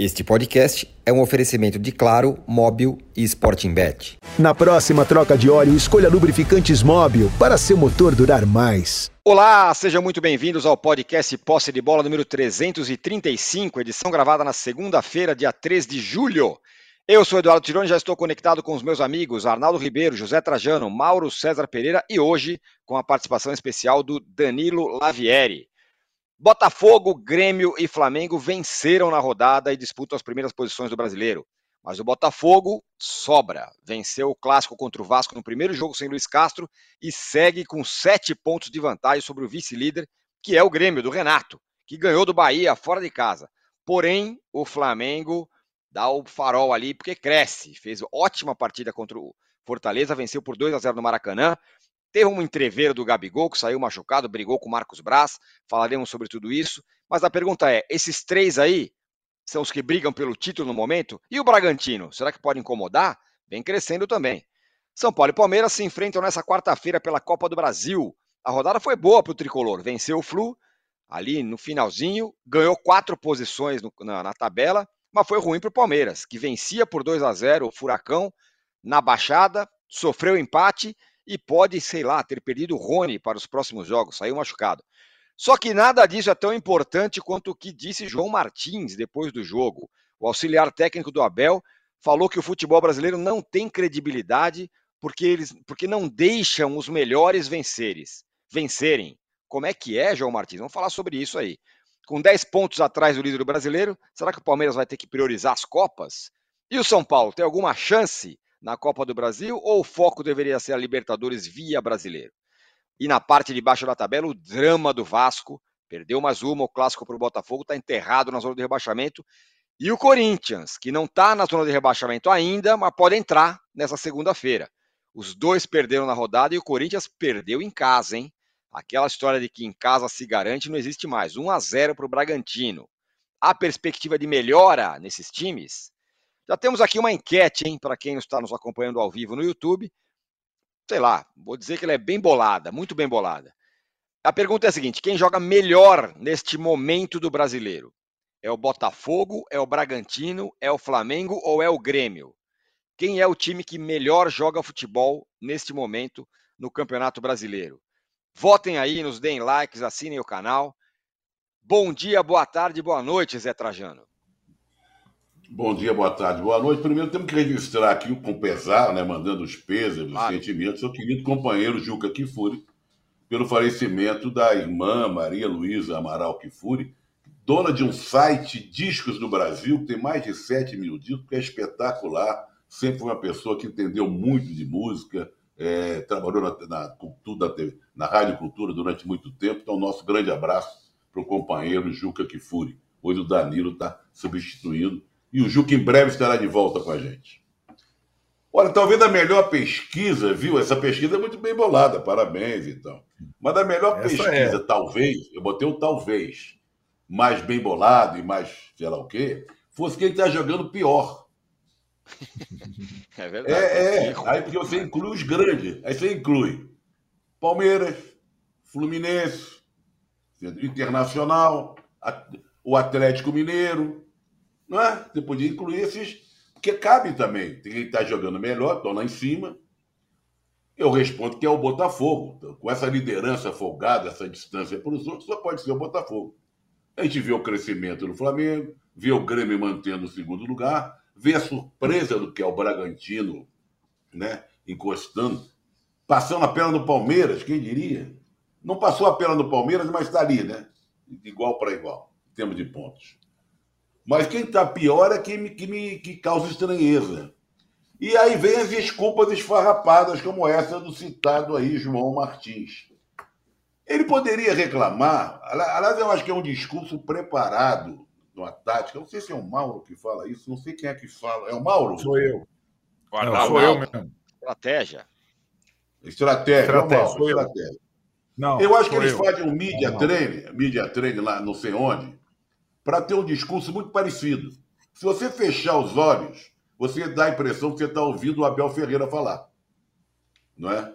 Este podcast é um oferecimento de Claro, Móbil e Sporting Bet. Na próxima troca de óleo, escolha lubrificantes Móbil para seu motor durar mais. Olá, sejam muito bem-vindos ao podcast Posse de Bola número 335, edição gravada na segunda-feira, dia 3 de julho. Eu sou Eduardo Tironi e já estou conectado com os meus amigos Arnaldo Ribeiro, José Trajano, Mauro César Pereira e hoje com a participação especial do Danilo Lavieri. Botafogo, Grêmio e Flamengo venceram na rodada e disputam as primeiras posições do brasileiro. Mas o Botafogo sobra. Venceu o clássico contra o Vasco no primeiro jogo sem Luiz Castro e segue com sete pontos de vantagem sobre o vice-líder, que é o Grêmio, do Renato, que ganhou do Bahia fora de casa. Porém, o Flamengo dá o farol ali porque cresce. Fez ótima partida contra o Fortaleza, venceu por 2 a 0 no Maracanã. Teve um entreveiro do Gabigol, que saiu machucado, brigou com o Marcos Braz, falaremos sobre tudo isso. Mas a pergunta é: esses três aí são os que brigam pelo título no momento? E o Bragantino? Será que pode incomodar? Vem crescendo também. São Paulo e Palmeiras se enfrentam nessa quarta-feira pela Copa do Brasil. A rodada foi boa para o tricolor, venceu o Flu ali no finalzinho, ganhou quatro posições no, na, na tabela, mas foi ruim para o Palmeiras, que vencia por 2 a 0 o Furacão na Baixada, sofreu empate e pode, sei lá, ter perdido o Rony para os próximos jogos, saiu machucado. Só que nada disso é tão importante quanto o que disse João Martins depois do jogo. O auxiliar técnico do Abel falou que o futebol brasileiro não tem credibilidade porque eles porque não deixam os melhores venceres, vencerem. Como é que é, João Martins? Vamos falar sobre isso aí. Com 10 pontos atrás do líder brasileiro, será que o Palmeiras vai ter que priorizar as Copas? E o São Paulo tem alguma chance na Copa do Brasil ou o foco deveria ser a Libertadores via brasileiro? E na parte de baixo da tabela, o drama do Vasco. Perdeu mais uma, o clássico para o Botafogo está enterrado na zona de rebaixamento. E o Corinthians, que não está na zona de rebaixamento ainda, mas pode entrar nessa segunda-feira. Os dois perderam na rodada e o Corinthians perdeu em casa, hein? Aquela história de que em casa se garante não existe mais. 1 a 0 para o Bragantino. Há perspectiva de melhora nesses times? Já temos aqui uma enquete, hein, para quem está nos acompanhando ao vivo no YouTube. Sei lá, vou dizer que ela é bem bolada, muito bem bolada. A pergunta é a seguinte: quem joga melhor neste momento do brasileiro? É o Botafogo, é o Bragantino, é o Flamengo ou é o Grêmio? Quem é o time que melhor joga futebol neste momento no Campeonato Brasileiro? Votem aí, nos deem likes, assinem o canal. Bom dia, boa tarde, boa noite, Zé Trajano. Bom dia, boa tarde, boa noite. Primeiro temos que registrar aqui com pesar, né, mandando os pesos, os claro. sentimentos, seu querido companheiro Juca Kifuri, pelo falecimento da irmã Maria Luísa Amaral Kifuri, dona de um site Discos do Brasil, que tem mais de 7 mil discos, que é espetacular. Sempre foi uma pessoa que entendeu muito de música, é, trabalhou na, na, cultura, na Rádio Cultura durante muito tempo. Então, nosso grande abraço para o companheiro Juca Kifuri. Hoje o Danilo está substituindo e o Juca em breve estará de volta com a gente. Olha, talvez a melhor pesquisa, viu? Essa pesquisa é muito bem bolada, parabéns então. Mas a melhor Essa pesquisa, é. talvez, eu botei o talvez, mais bem bolado e mais sei lá o quê, fosse quem está jogando pior. É verdade. É, é. Aí porque você inclui os grandes. Aí você inclui Palmeiras, Fluminense, Internacional, o Atlético Mineiro, não é? Você podia incluir esses, porque cabe também. Tem quem está jogando melhor, estão lá em cima. Eu respondo que é o Botafogo. Então, com essa liderança folgada, essa distância para os outros, só pode ser o Botafogo. A gente vê o crescimento do Flamengo, vê o Grêmio mantendo o segundo lugar, vê a surpresa do que é o Bragantino, né? Encostando, passando a perna no Palmeiras, quem diria? Não passou a perna no Palmeiras, mas está ali, né? Igual para igual, em termos de pontos. Mas quem está pior é quem me, que me que causa estranheza. E aí vem as desculpas esfarrapadas, como essa do citado aí, João Martins. Ele poderia reclamar, aliás, eu acho que é um discurso preparado numa tática. Não sei se é o Mauro que fala isso, não sei quem é que fala. É o Mauro? Sou eu. Não, sou eu mesmo. Estratégia. Estratégia, estratégia. Mauro, estratégia. Não, eu acho que eles eu. fazem um media training, media training lá não sei onde, para ter um discurso muito parecido. Se você fechar os olhos, você dá a impressão que você está ouvindo o Abel Ferreira falar. Não é?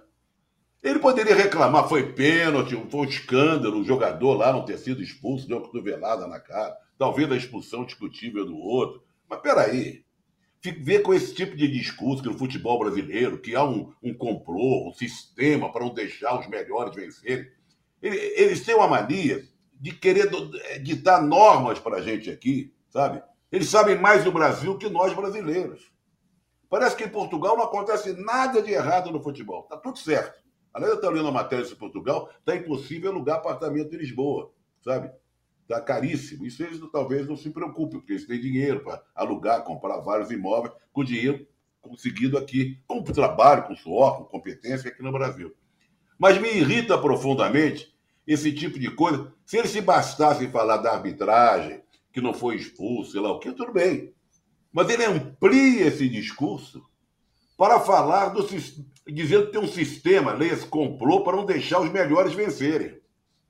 Ele poderia reclamar, foi pênalti, foi um escândalo, o jogador lá não ter sido expulso, deu uma cotovelada na cara. talvez a expulsão discutível do outro. Mas peraí, ver com esse tipo de discurso que no futebol brasileiro, que há um, um complô, um sistema para não deixar os melhores vencerem, eles têm uma mania de querer ditar normas para a gente aqui, sabe? Eles sabem mais do Brasil que nós brasileiros. Parece que em Portugal não acontece nada de errado no futebol. Está tudo certo. Aliás, eu estou lendo a matéria de Portugal, está impossível alugar apartamento em Lisboa, sabe? Está caríssimo. Isso eles talvez não se preocupem, porque eles têm dinheiro para alugar, comprar vários imóveis com dinheiro conseguido aqui, com trabalho, com suor, com competência aqui no Brasil. Mas me irrita profundamente esse tipo de coisa. Se eles se bastassem falar da arbitragem, que não foi expulso, sei lá o quê, tudo bem. Mas ele amplia esse discurso para falar do dizendo que tem um sistema, leia-se complô, para não deixar os melhores vencerem.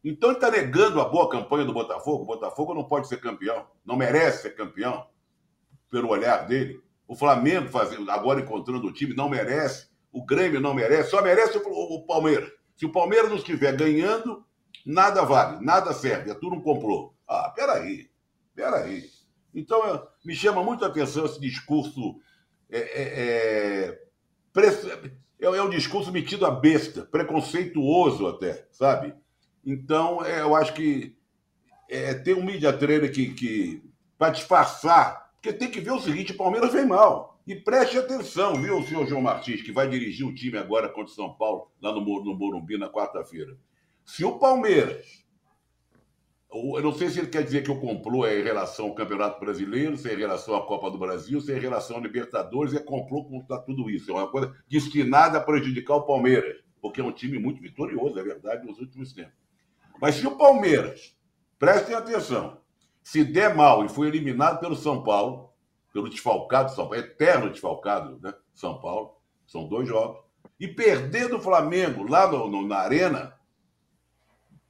Então ele está negando a boa campanha do Botafogo. O Botafogo não pode ser campeão, não merece ser campeão, pelo olhar dele. O Flamengo fazendo, agora encontrando o time, não merece. O Grêmio não merece, só merece o, o Palmeiras. Se o Palmeiras não estiver ganhando, nada vale, nada serve, é tudo um complô. Ah, peraí, peraí. Então, me chama muito a atenção esse discurso. É, é, é, é, é um discurso metido a besta, preconceituoso até, sabe? Então, é, eu acho que é, tem um media trainer que, que para disfarçar, porque tem que ver o seguinte: o Palmeiras vem mal. E preste atenção, viu, senhor João Martins, que vai dirigir o time agora contra o São Paulo, lá no, no Morumbi, na quarta-feira. Se o Palmeiras eu não sei se ele quer dizer que o complô é em relação ao Campeonato Brasileiro, se é em relação à Copa do Brasil, se é em relação ao Libertadores, é complô contra tudo isso. É uma coisa destinada a prejudicar o Palmeiras, porque é um time muito vitorioso, é verdade, nos últimos tempos. Mas se o Palmeiras, prestem atenção, se der mal e for eliminado pelo São Paulo, pelo desfalcado São Paulo, eterno desfalcado, né? São Paulo, são dois jogos, e perder do Flamengo lá no, no na Arena,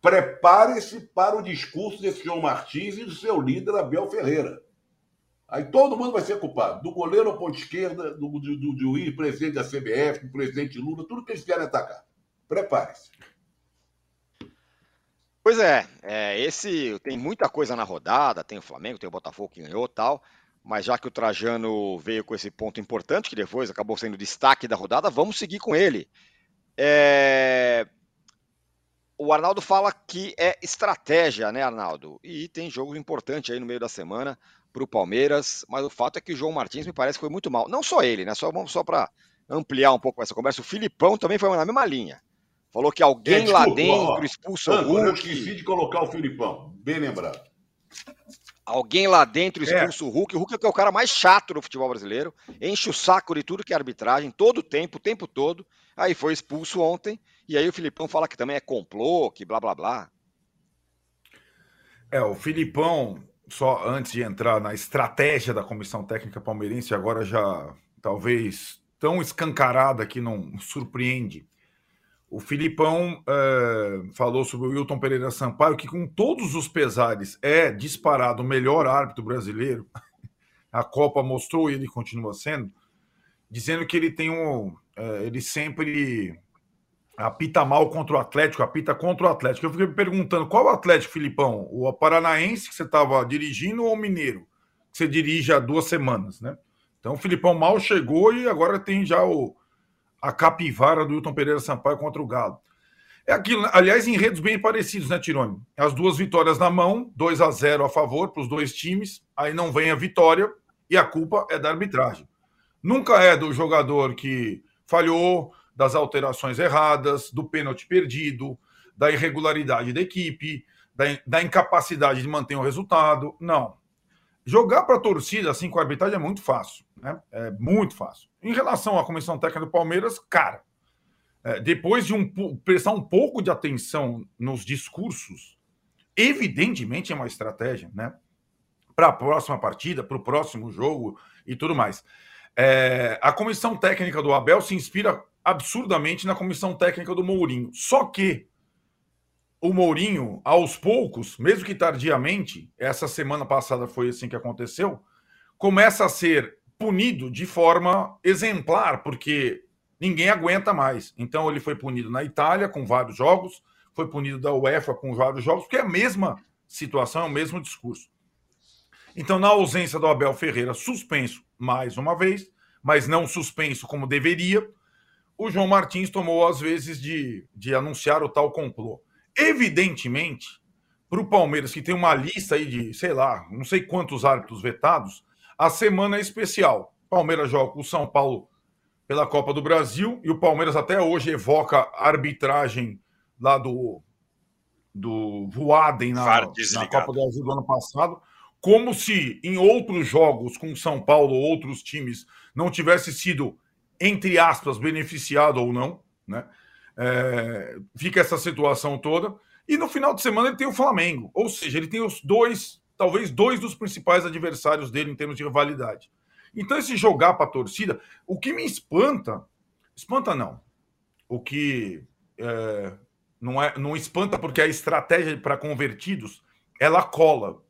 Prepare-se para o discurso desse João Martins e do seu líder Abel Ferreira. Aí todo mundo vai ser culpado, do goleiro ao ponto esquerda, do, do, do juiz, presidente da CBF, do presidente Lula, tudo que eles querem atacar. Prepare-se. Pois é, é, esse tem muita coisa na rodada, tem o Flamengo, tem o Botafogo que ganhou tal, mas já que o Trajano veio com esse ponto importante, que depois acabou sendo destaque da rodada, vamos seguir com ele. É, o Arnaldo fala que é estratégia, né, Arnaldo? E tem jogo importante aí no meio da semana para o Palmeiras, mas o fato é que o João Martins me parece que foi muito mal. Não só ele, né? Só, só para ampliar um pouco essa conversa, o Filipão também foi na mesma linha. Falou que alguém é, desculpa, lá dentro ó, expulsa o Hulk. Eu esqueci de colocar o Filipão, bem lembrado. Alguém lá dentro expulsa é. o Hulk. O Hulk é o cara mais chato do futebol brasileiro. Enche o saco de tudo que é arbitragem, todo o tempo, o tempo todo. Aí foi expulso ontem. E aí o Filipão fala que também é complô, que blá blá blá. É, o Filipão, só antes de entrar na estratégia da comissão técnica palmeirense, agora já talvez tão escancarada que não surpreende. O Filipão é, falou sobre o Wilton Pereira Sampaio, que com todos os pesares é disparado o melhor árbitro brasileiro. A Copa mostrou e ele continua sendo, dizendo que ele tem um. É, ele sempre apita mal contra o Atlético, apita contra o Atlético. Eu fiquei me perguntando qual o Atlético, Filipão? O Paranaense que você estava dirigindo ou o Mineiro? Que você dirige há duas semanas, né? Então o Filipão mal chegou e agora tem já o, a capivara do Hilton Pereira Sampaio contra o Galo. É aquilo, aliás, em redes bem parecidos, né, Tirone? As duas vitórias na mão, 2 a 0 a favor para os dois times, aí não vem a vitória e a culpa é da arbitragem. Nunca é do jogador que falhou, das alterações erradas, do pênalti perdido, da irregularidade da equipe, da, da incapacidade de manter o resultado. Não. Jogar para a torcida assim com a arbitragem é muito fácil. Né? É muito fácil. Em relação à comissão técnica do Palmeiras, cara, é, depois de um, prestar um pouco de atenção nos discursos, evidentemente é uma estratégia, né? Para a próxima partida, para o próximo jogo e tudo mais. É, a comissão técnica do Abel se inspira absurdamente na comissão técnica do Mourinho. Só que o Mourinho, aos poucos, mesmo que tardiamente, essa semana passada foi assim que aconteceu, começa a ser punido de forma exemplar, porque ninguém aguenta mais. Então ele foi punido na Itália com vários jogos, foi punido da UEFA com vários jogos, porque é a mesma situação, é o mesmo discurso. Então, na ausência do Abel Ferreira, suspenso mais uma vez, mas não suspenso como deveria, o João Martins tomou às vezes de, de anunciar o tal complô. Evidentemente, para o Palmeiras, que tem uma lista aí de, sei lá, não sei quantos árbitros vetados, a semana é especial. Palmeiras joga com o São Paulo pela Copa do Brasil e o Palmeiras até hoje evoca arbitragem lá do, do Voaden na, na Copa do Brasil do ano passado, como se em outros jogos com São Paulo ou outros times não tivesse sido, entre aspas, beneficiado ou não, né? É, fica essa situação toda. E no final de semana ele tem o Flamengo, ou seja, ele tem os dois, talvez dois dos principais adversários dele em termos de rivalidade. Então, esse jogar para a torcida, o que me espanta, espanta não, o que é, não, é, não espanta porque a estratégia para convertidos ela cola.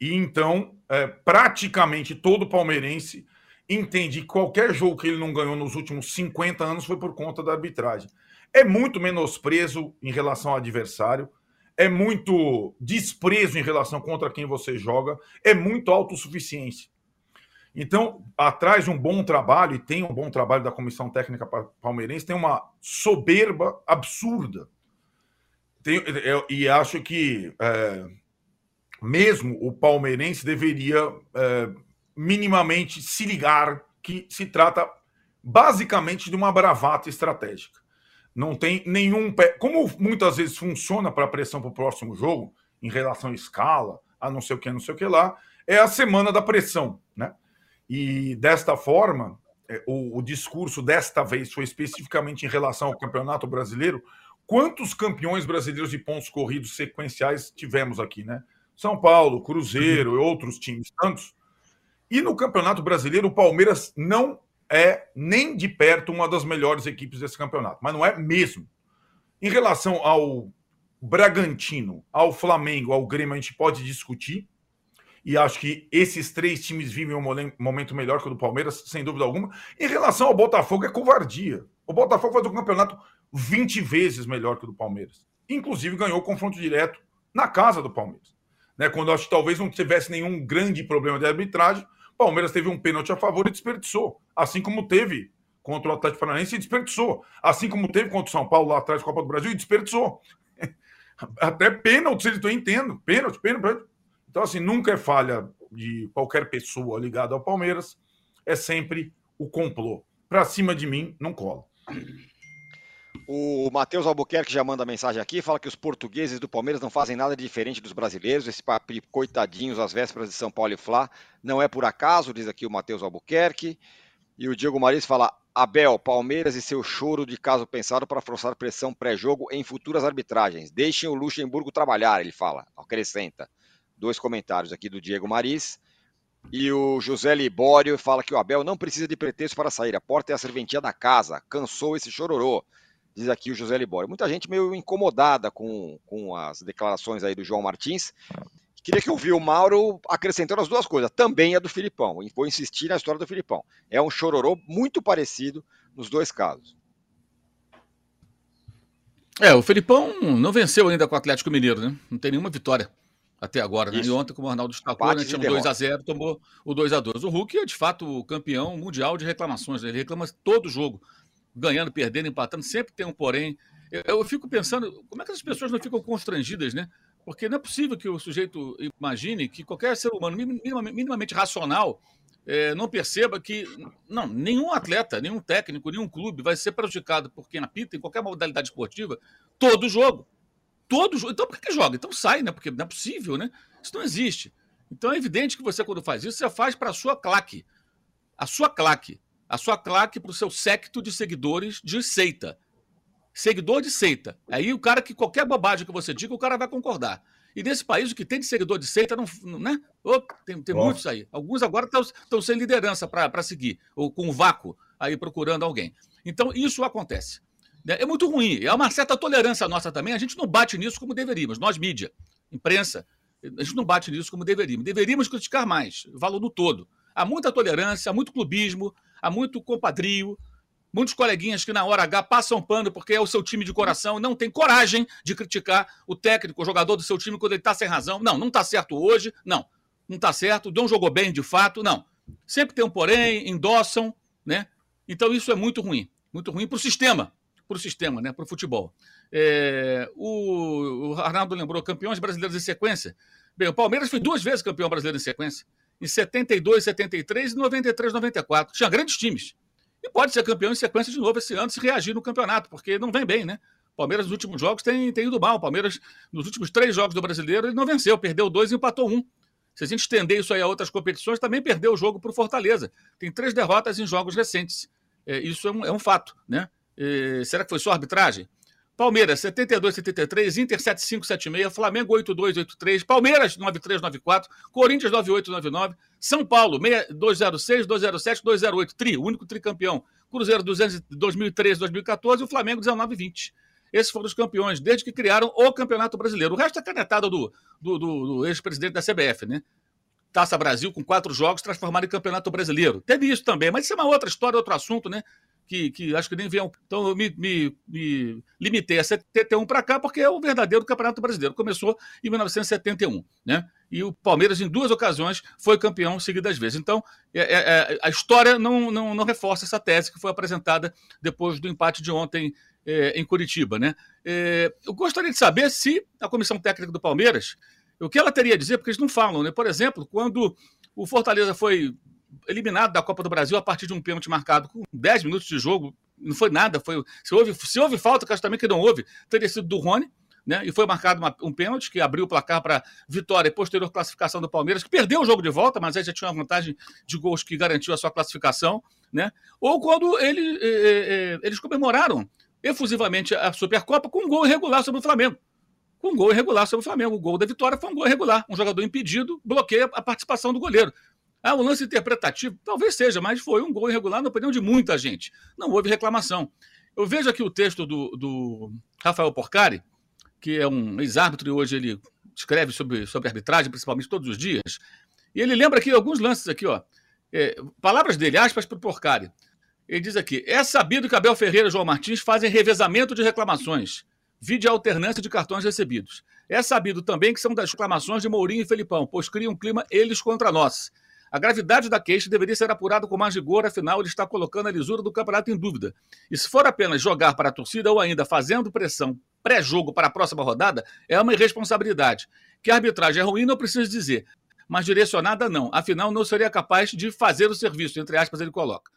E então, é, praticamente todo palmeirense entende que qualquer jogo que ele não ganhou nos últimos 50 anos foi por conta da arbitragem. É muito menosprezo em relação ao adversário, é muito desprezo em relação contra quem você joga, é muito autossuficiência. Então, atrás de um bom trabalho, e tem um bom trabalho da comissão técnica palmeirense, tem uma soberba absurda. Tem, eu, e acho que é, mesmo o palmeirense deveria é, minimamente se ligar que se trata basicamente de uma bravata estratégica. Não tem nenhum pé. Como muitas vezes funciona para a pressão para o próximo jogo, em relação à escala, a não sei o que, não sei o que lá, é a semana da pressão, né? E desta forma, é, o, o, discurso desta vez foi especificamente em relação ao Campeonato Brasileiro. Quantos campeões brasileiros de pontos corridos sequenciais tivemos aqui, né? São Paulo, Cruzeiro e outros times, tantos. E no Campeonato Brasileiro, o Palmeiras não é nem de perto uma das melhores equipes desse campeonato, mas não é mesmo. Em relação ao Bragantino, ao Flamengo, ao Grêmio, a gente pode discutir, e acho que esses três times vivem um momento melhor que o do Palmeiras, sem dúvida alguma. Em relação ao Botafogo, é covardia. O Botafogo faz um campeonato 20 vezes melhor que o do Palmeiras. Inclusive ganhou o confronto direto na casa do Palmeiras. Né, quando acho que talvez não tivesse nenhum grande problema de arbitragem, o Palmeiras teve um pênalti a favor e desperdiçou. Assim como teve contra o Atlético Paranaense e desperdiçou. Assim como teve contra o São Paulo lá atrás, Copa do Brasil, e desperdiçou. Até pênalti, eu entendo. Pênalti, pênalti. Então, assim, nunca é falha de qualquer pessoa ligada ao Palmeiras, é sempre o complô. Para cima de mim, não cola. O Matheus Albuquerque já manda mensagem aqui, fala que os portugueses do Palmeiras não fazem nada diferente dos brasileiros, esse papo de coitadinhos às vésperas de São Paulo e Flá não é por acaso, diz aqui o Matheus Albuquerque. E o Diego Maris fala: Abel, Palmeiras e seu choro de caso pensado para forçar pressão pré-jogo em futuras arbitragens. Deixem o Luxemburgo trabalhar, ele fala, acrescenta dois comentários aqui do Diego Maris. E o José Libório fala que o Abel não precisa de pretexto para sair. A porta é a serventia da casa. Cansou esse chororô, diz aqui o José Libório. Muita gente meio incomodada com, com as declarações aí do João Martins. Queria que eu vi o Mauro acrescentando as duas coisas. Também é do Filipão. Vou insistir na história do Filipão. É um chororô muito parecido nos dois casos. É, o Filipão não venceu ainda com o Atlético Mineiro, né? Não tem nenhuma vitória até agora. Né? E ontem, como o Arnaldo destacou, né, tinha um 2x0, tomou o 2x2. O Hulk é, de fato, o campeão mundial de reclamações. Né? Ele reclama todo jogo, ganhando, perdendo, empatando. Sempre tem um porém. Eu, eu fico pensando, como é que as pessoas não ficam constrangidas, né? Porque não é possível que o sujeito imagine que qualquer ser humano minimamente, racional é, não perceba que não, nenhum atleta, nenhum técnico, nenhum clube vai ser prejudicado por quem apita em qualquer modalidade esportiva todo jogo. Todo jogo. Então por que, joga? Então sai, né? Porque não é possível, né? Isso não existe. Então é evidente que você, quando faz isso, você faz para a sua claque. A sua claque. A sua claque para o seu secto de seguidores de seita. Seguidor de seita. Aí o cara que qualquer bobagem que você diga, o cara vai concordar. E nesse país, o que tem de seguidor de seita, não, né? Oh, tem tem muitos aí. Alguns agora estão sem liderança para seguir, ou com um vácuo aí procurando alguém. Então, isso acontece. Né? É muito ruim. É uma certa tolerância nossa também. A gente não bate nisso como deveríamos. Nós, mídia, imprensa, a gente não bate nisso como deveríamos. Deveríamos criticar mais, valor no todo. Há muita tolerância, há muito clubismo, há muito compadrio, muitos coleguinhas que na hora H passam pano porque é o seu time de coração e não tem coragem de criticar o técnico, o jogador do seu time quando ele está sem razão. Não, não está certo hoje. Não. não está certo, o Dom jogou bem de fato. Não. Sempre tem um porém, endossam, né? Então isso é muito ruim. Muito ruim para o sistema, para o sistema, né? Para o futebol. É, o, o Arnaldo lembrou campeões brasileiros em sequência. Bem, o Palmeiras foi duas vezes campeão brasileiro em sequência. Em 72, 73 e 93, 94. Tinha grandes times. E pode ser campeão em sequência de novo esse ano se reagir no campeonato, porque não vem bem, né? Palmeiras nos últimos jogos tem, tem ido mal. O Palmeiras, nos últimos três jogos do brasileiro, ele não venceu, perdeu dois e empatou um. Se a gente estender isso aí a outras competições, também perdeu o jogo para o Fortaleza. Tem três derrotas em jogos recentes. É, isso é um, é um, fato, né? É, será que foi só arbitragem? Palmeiras 72, 73, Inter 75, 76, Flamengo 82, 83, Palmeiras 93, 94, Corinthians 98, 99, São Paulo 206, 207, 208, tri, único tricampeão. Cruzeiro 200, 2013, 2014 e o Flamengo 19, 20. Esses foram os campeões, desde que criaram o Campeonato Brasileiro. O resto é canetada do, do, do, do ex-presidente da CBF, né? Taça Brasil com quatro jogos transformado em Campeonato Brasileiro. Teve isso também, mas isso é uma outra história, outro assunto, né? Que, que acho que nem vem. Então eu me, me, me limitei a 71 para cá, porque é o verdadeiro Campeonato Brasileiro. Começou em 1971, né? E o Palmeiras, em duas ocasiões, foi campeão seguidas vezes. Então, é, é, é, a história não, não, não reforça essa tese que foi apresentada depois do empate de ontem é, em Curitiba. Né? É, eu gostaria de saber se a comissão técnica do Palmeiras, o que ela teria a dizer, porque eles não falam. Né? Por exemplo, quando o Fortaleza foi eliminado da Copa do Brasil a partir de um pênalti marcado com 10 minutos de jogo, não foi nada. Foi, se, houve, se houve falta, que acho também que não houve, teria sido do Rony. Né? E foi marcado uma, um pênalti que abriu o placar para vitória e posterior classificação do Palmeiras, que perdeu o jogo de volta, mas aí já tinha uma vantagem de gols que garantiu a sua classificação. Né? Ou quando ele, eh, eh, eles comemoraram efusivamente a Supercopa com um gol irregular sobre o Flamengo. Com um gol irregular sobre o Flamengo. O gol da vitória foi um gol irregular. Um jogador impedido bloqueia a participação do goleiro. Ah, um lance interpretativo? Talvez seja, mas foi um gol irregular na opinião de muita gente. Não houve reclamação. Eu vejo aqui o texto do, do Rafael Porcari, que é um ex-árbitro e hoje ele escreve sobre, sobre arbitragem, principalmente todos os dias. E ele lembra aqui alguns lances aqui, ó. É, palavras dele, aspas para o Porcari. Ele diz aqui: é sabido que Abel Ferreira e João Martins fazem revezamento de reclamações, vide a alternância de cartões recebidos. É sabido também que são das reclamações de Mourinho e Felipão, pois criam um clima eles contra nós. A gravidade da queixa deveria ser apurada com mais rigor, afinal, ele está colocando a lisura do campeonato em dúvida. E se for apenas jogar para a torcida ou ainda fazendo pressão pré-jogo para a próxima rodada, é uma irresponsabilidade. Que a arbitragem é ruim, não preciso dizer, mas direcionada não. Afinal, não seria capaz de fazer o serviço, entre aspas, ele coloca.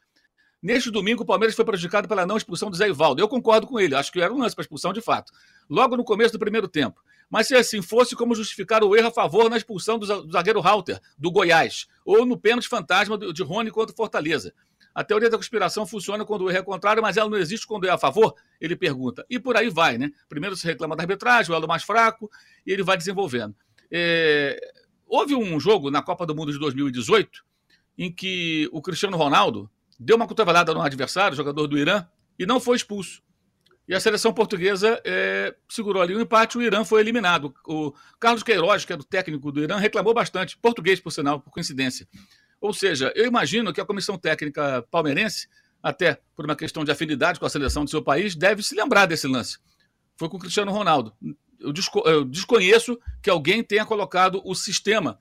Neste domingo, o Palmeiras foi prejudicado pela não expulsão do Zé Ivaldo. Eu concordo com ele, acho que era um lance para expulsão de fato. Logo no começo do primeiro tempo. Mas se assim fosse, como justificar o erro a favor na expulsão do zagueiro Halter, do Goiás, ou no pênalti fantasma de Rony contra o Fortaleza? A teoria da conspiração funciona quando o erro é contrário, mas ela não existe quando é a favor? Ele pergunta. E por aí vai, né? Primeiro se reclama da arbitragem, o elo mais fraco, e ele vai desenvolvendo. É... Houve um jogo na Copa do Mundo de 2018 em que o Cristiano Ronaldo deu uma cotovelada no adversário, jogador do Irã, e não foi expulso. E a seleção portuguesa é, segurou ali o um empate, o Irã foi eliminado. O Carlos Queiroz, que é do técnico do Irã, reclamou bastante, português por sinal, por coincidência. Ou seja, eu imagino que a comissão técnica palmeirense, até por uma questão de afinidade com a seleção do seu país, deve se lembrar desse lance. Foi com o Cristiano Ronaldo. Eu, desco eu desconheço que alguém tenha colocado o sistema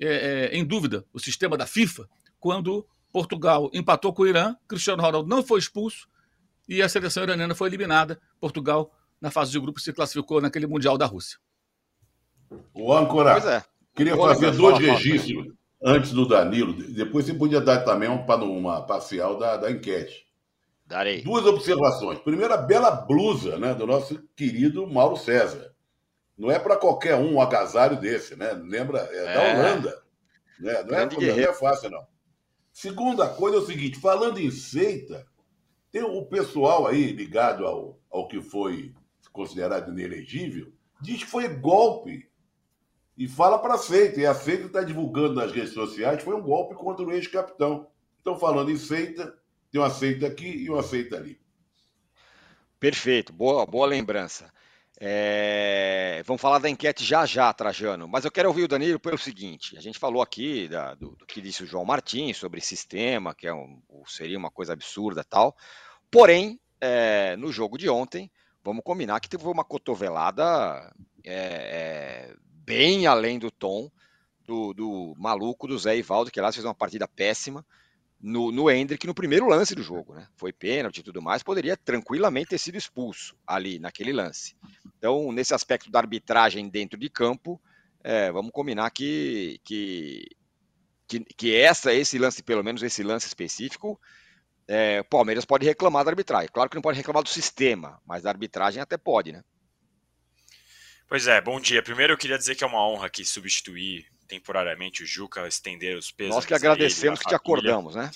é, é, em dúvida, o sistema da FIFA, quando Portugal empatou com o Irã, Cristiano Ronaldo não foi expulso e a seleção iraniana foi eliminada. Portugal, na fase de grupo, se classificou naquele Mundial da Rússia. O âncora, é. queria fazer dois registros antes do Danilo. Depois você podia dar também um, uma parcial da, da enquete. Darei. Duas observações. Primeiro, a bela blusa né, do nosso querido Mauro César. Não é para qualquer um um agasalho desse, né? Lembra? É, é. da Holanda. Né? Não, é, não é fácil, não. Segunda coisa é o seguinte: falando em seita, tem o pessoal aí ligado ao, ao que foi considerado inelegível, diz que foi golpe. E fala para a seita. E a seita está divulgando nas redes sociais foi um golpe contra o ex-capitão. Então, falando em seita, tem uma seita aqui e uma seita ali. Perfeito, boa, boa lembrança. É, vamos falar da enquete já já, Trajano. Mas eu quero ouvir o Danilo pelo seguinte: a gente falou aqui da, do, do, que disse o João Martins sobre sistema, que é um, seria uma coisa absurda tal. Porém, é, no jogo de ontem, vamos combinar que teve uma cotovelada é, é bem além do tom do, do maluco do Zé Ivaldo, que lá fez uma partida péssima no, no Hendrick no primeiro lance do jogo, né? Foi pênalti e tudo mais, poderia tranquilamente ter sido expulso ali naquele lance. Então, nesse aspecto da arbitragem dentro de campo, é, vamos combinar que, que, que, que, essa, esse lance, pelo menos esse lance específico, é, o Palmeiras pode reclamar da arbitragem. Claro que não pode reclamar do sistema, mas da arbitragem até pode, né? Pois é, bom dia. Primeiro eu queria dizer que é uma honra aqui substituir temporariamente o Juca, estender os pesos. Nós que agradecemos que te acordamos, né?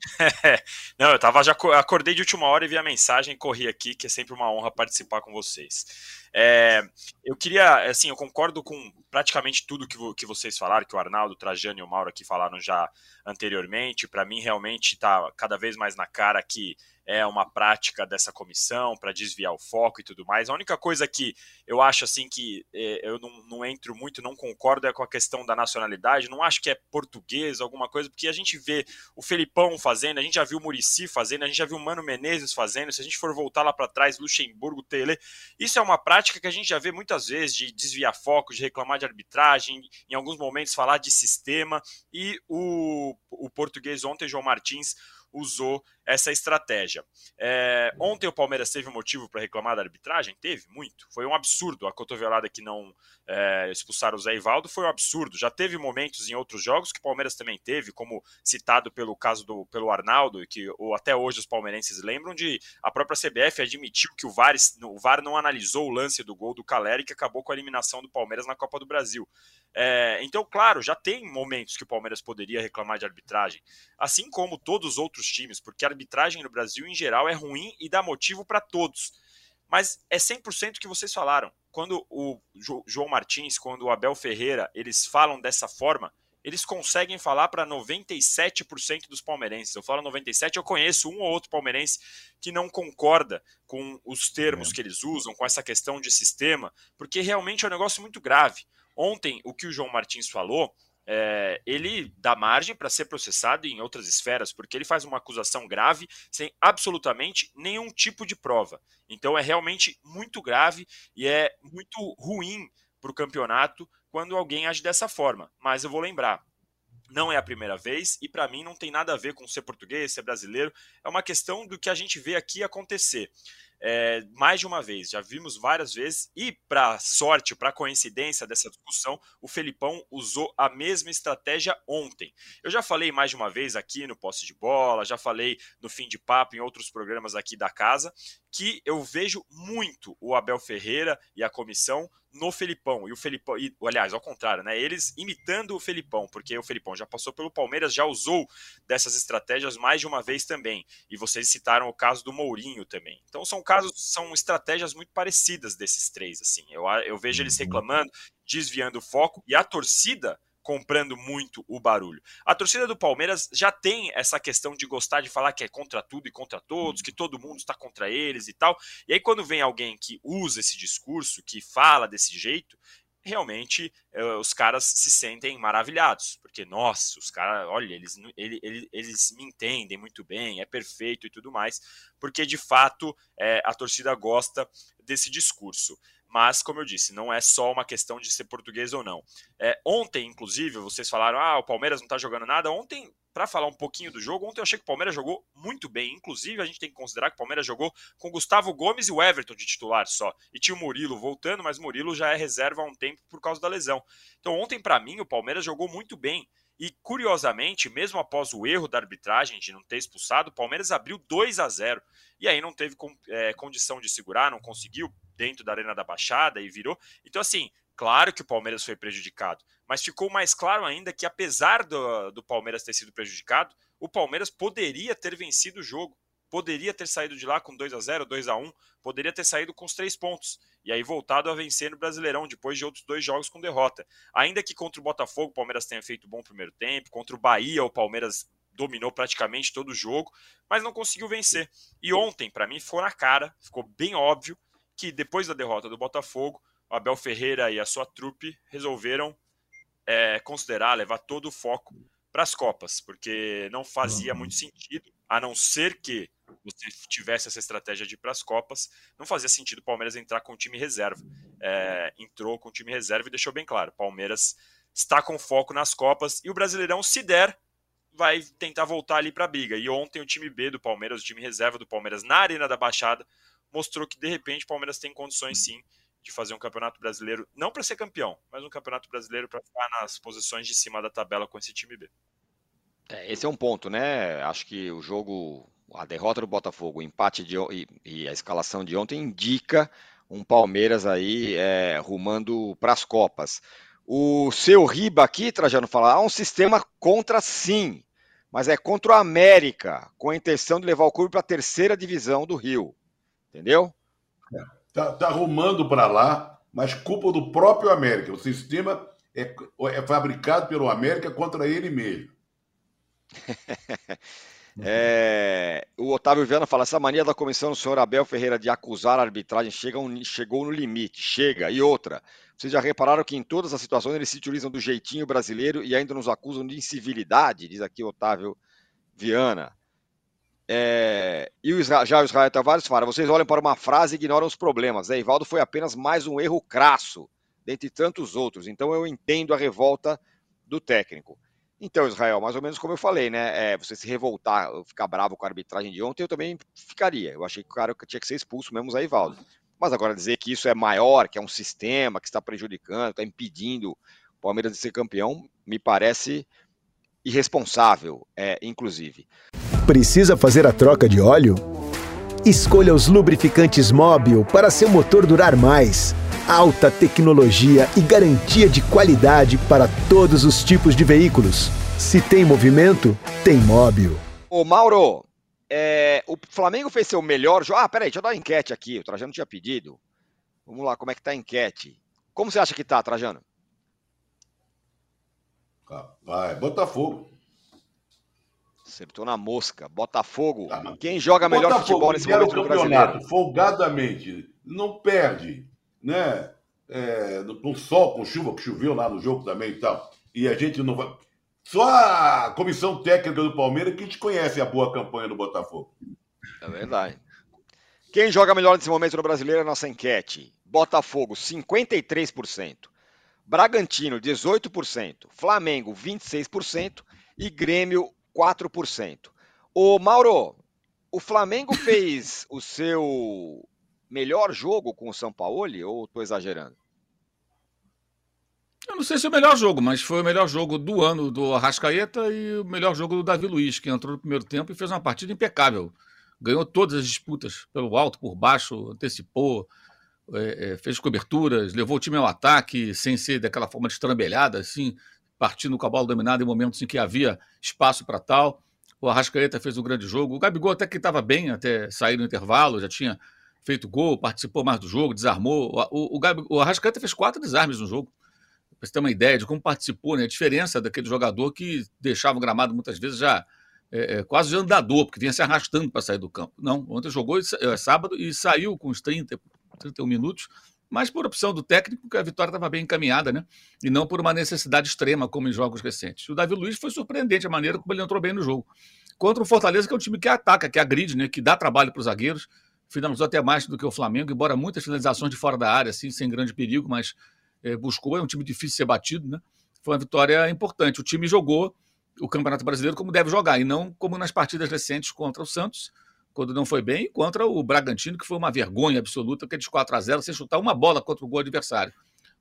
Não, eu tava já acordei de última hora e vi a mensagem, corri aqui, que é sempre uma honra participar com vocês. É, eu queria, assim, eu concordo com praticamente tudo que, que vocês falaram, que o Arnaldo, o Trajano e o Mauro aqui falaram já anteriormente. Para mim, realmente está cada vez mais na cara que é uma prática dessa comissão para desviar o foco e tudo mais. A única coisa que eu acho assim que é, eu não, não, entro muito, não concordo é com a questão da nacionalidade. Não acho que é português, alguma coisa, porque a gente vê o Felipão fazendo, a gente já viu o Murici fazendo, a gente já viu o Mano Menezes fazendo. Se a gente for voltar lá para trás, Luxemburgo, Tele, isso é uma prática que a gente já vê muitas vezes de desviar foco, de reclamar de arbitragem, em alguns momentos falar de sistema. E o, o português ontem, João Martins, usou essa estratégia. É, ontem o Palmeiras teve motivo para reclamar da arbitragem? Teve, muito. Foi um absurdo. A cotovelada que não é, expulsaram o Zé Ivaldo foi um absurdo. Já teve momentos em outros jogos que o Palmeiras também teve, como citado pelo caso do pelo Arnaldo, que ou até hoje os palmeirenses lembram de a própria CBF admitiu que o VAR, o VAR não analisou o lance do gol do Caleri que acabou com a eliminação do Palmeiras na Copa do Brasil. É, então, claro, já tem momentos que o Palmeiras poderia reclamar de arbitragem, assim como todos os outros times, porque a arbitragem no Brasil em geral é ruim e dá motivo para todos. Mas é 100% o que vocês falaram. Quando o João Martins, quando o Abel Ferreira, eles falam dessa forma, eles conseguem falar para 97% dos palmeirenses. Eu falo 97, eu conheço um ou outro palmeirense que não concorda com os termos é. que eles usam, com essa questão de sistema, porque realmente é um negócio muito grave. Ontem, o que o João Martins falou, é, ele dá margem para ser processado em outras esferas, porque ele faz uma acusação grave sem absolutamente nenhum tipo de prova. Então é realmente muito grave e é muito ruim para o campeonato quando alguém age dessa forma. Mas eu vou lembrar, não é a primeira vez e para mim não tem nada a ver com ser português, ser brasileiro. É uma questão do que a gente vê aqui acontecer é, mais de uma vez, já vimos várias vezes, e para sorte, para coincidência dessa discussão, o Felipão usou a mesma estratégia ontem. Eu já falei mais de uma vez aqui no Posse de Bola, já falei no Fim de Papo, em outros programas aqui da casa, que eu vejo muito o Abel Ferreira e a comissão no Felipão. E o Felipão, e, aliás, ao contrário, né? Eles imitando o Felipão, porque o Felipão já passou pelo Palmeiras, já usou dessas estratégias mais de uma vez também. E vocês citaram o caso do Mourinho também. Então são casos, são estratégias muito parecidas desses três, assim. Eu, eu vejo eles uhum. reclamando, desviando o foco, e a torcida comprando muito o barulho. A torcida do Palmeiras já tem essa questão de gostar de falar que é contra tudo e contra todos, que todo mundo está contra eles e tal. E aí, quando vem alguém que usa esse discurso, que fala desse jeito, realmente uh, os caras se sentem maravilhados, porque, nossa, os caras, olha, eles, eles, eles me entendem muito bem, é perfeito e tudo mais, porque de fato é, a torcida gosta desse discurso mas, como eu disse, não é só uma questão de ser português ou não. É, ontem, inclusive, vocês falaram, ah, o Palmeiras não está jogando nada. Ontem, para falar um pouquinho do jogo, ontem eu achei que o Palmeiras jogou muito bem. Inclusive, a gente tem que considerar que o Palmeiras jogou com Gustavo Gomes e o Everton de titular só. E tinha o Murilo voltando, mas Murilo já é reserva há um tempo por causa da lesão. Então, ontem, para mim, o Palmeiras jogou muito bem. E curiosamente, mesmo após o erro da arbitragem de não ter expulsado, o Palmeiras abriu 2 a 0 e aí não teve é, condição de segurar, não conseguiu dentro da Arena da Baixada e virou. Então, assim, claro que o Palmeiras foi prejudicado, mas ficou mais claro ainda que, apesar do, do Palmeiras ter sido prejudicado, o Palmeiras poderia ter vencido o jogo poderia ter saído de lá com 2 a 0 2 a 1 poderia ter saído com os três pontos e aí voltado a vencer no Brasileirão depois de outros dois jogos com derrota. Ainda que contra o Botafogo o Palmeiras tenha feito bom primeiro tempo, contra o Bahia o Palmeiras dominou praticamente todo o jogo, mas não conseguiu vencer. E ontem, para mim, ficou na cara, ficou bem óbvio que depois da derrota do Botafogo, o Abel Ferreira e a sua trupe resolveram é, considerar, levar todo o foco para as Copas, porque não fazia muito sentido, a não ser que você tivesse essa estratégia de ir para as Copas, não fazia sentido o Palmeiras entrar com o time reserva. É, entrou com o time reserva e deixou bem claro: Palmeiras está com foco nas Copas e o Brasileirão, se der, vai tentar voltar ali para a briga. E ontem o time B do Palmeiras, o time reserva do Palmeiras na Arena da Baixada, mostrou que de repente o Palmeiras tem condições sim de fazer um campeonato brasileiro, não para ser campeão, mas um campeonato brasileiro para ficar nas posições de cima da tabela com esse time B. É, esse é um ponto, né? Acho que o jogo, a derrota do Botafogo, o empate de, e, e a escalação de ontem indica um Palmeiras aí é, rumando para as Copas. O seu Riba aqui, Trajano, fala, há um sistema contra sim, mas é contra o América, com a intenção de levar o clube para a terceira divisão do Rio. Entendeu? É, tá, tá rumando para lá, mas culpa do próprio América. O sistema é, é fabricado pelo América contra ele mesmo. É, o Otávio Viana fala: essa mania da comissão do senhor Abel Ferreira de acusar a arbitragem chega um, chegou no limite. Chega. E outra, vocês já repararam que em todas as situações eles se utilizam do jeitinho brasileiro e ainda nos acusam de incivilidade, diz aqui o Otávio Viana. É, e o Israel, já o Israel Tavares fala: vocês olham para uma frase e ignoram os problemas. É, Ivaldo foi apenas mais um erro crasso, dentre tantos outros. Então eu entendo a revolta do técnico. Então, Israel, mais ou menos como eu falei, né? É, você se revoltar, ficar bravo com a arbitragem de ontem, eu também ficaria. Eu achei que o cara tinha que ser expulso mesmo, Zé Ivaldo. Mas agora dizer que isso é maior, que é um sistema que está prejudicando, está impedindo o Palmeiras de ser campeão, me parece irresponsável, é, inclusive. Precisa fazer a troca de óleo? Escolha os lubrificantes Móbil para seu motor durar mais alta tecnologia e garantia de qualidade para todos os tipos de veículos. Se tem movimento, tem móvel. Ô Mauro, é, o Flamengo fez seu melhor jogo. Ah, peraí, deixa eu dar uma enquete aqui. O Trajano tinha pedido. Vamos lá, como é que tá a enquete? Como você acha que tá, Trajano? Vai, Botafogo. Acertou na mosca. Botafogo. Tá, Quem joga melhor Botafogo, futebol nesse momento no brasileiro? Folgadamente. Não perde né? É, no, sol, com chuva, que choveu lá no jogo também e tal. E a gente não vai. Só a comissão técnica do Palmeiras que te conhece a boa campanha do Botafogo. É verdade. Quem joga melhor nesse momento no brasileiro é a nossa enquete. Botafogo, 53%. Bragantino, 18%. Flamengo, 26%. E Grêmio, 4%. Ô, Mauro, o Flamengo fez o seu melhor jogo com o São Paulo ou estou exagerando? Eu não sei se é o melhor jogo, mas foi o melhor jogo do ano do Arrascaeta e o melhor jogo do Davi Luiz, que entrou no primeiro tempo e fez uma partida impecável. Ganhou todas as disputas, pelo alto, por baixo, antecipou, é, é, fez coberturas, levou o time ao ataque, sem ser daquela forma destrambelhada, assim, partindo com a bola dominada em momentos em que havia espaço para tal. O Arrascaeta fez um grande jogo. O Gabigol até que estava bem, até sair no intervalo, já tinha feito gol, participou mais do jogo, desarmou. O, o, o, o Arrascaeta fez quatro desarmes no jogo. Para você ter uma ideia de como participou, né? a diferença daquele jogador que deixava o gramado muitas vezes já é, é, quase de andador, porque vinha se arrastando para sair do campo. Não, ontem jogou é, sábado e saiu com uns 30, 31 minutos, mas por opção do técnico, que a vitória estava bem encaminhada, né? E não por uma necessidade extrema, como em jogos recentes. O Davi Luiz foi surpreendente a maneira como ele entrou bem no jogo. Contra o Fortaleza, que é um time que ataca, que agride, né? Que dá trabalho para os zagueiros finalizou até mais do que o Flamengo, embora muitas finalizações de fora da área, assim, sem grande perigo, mas é, buscou. É um time difícil de ser batido, né? Foi uma vitória importante. O time jogou o Campeonato Brasileiro como deve jogar, e não como nas partidas recentes contra o Santos, quando não foi bem, contra o Bragantino, que foi uma vergonha absoluta, que de 4 a 0 sem chutar uma bola contra o gol adversário.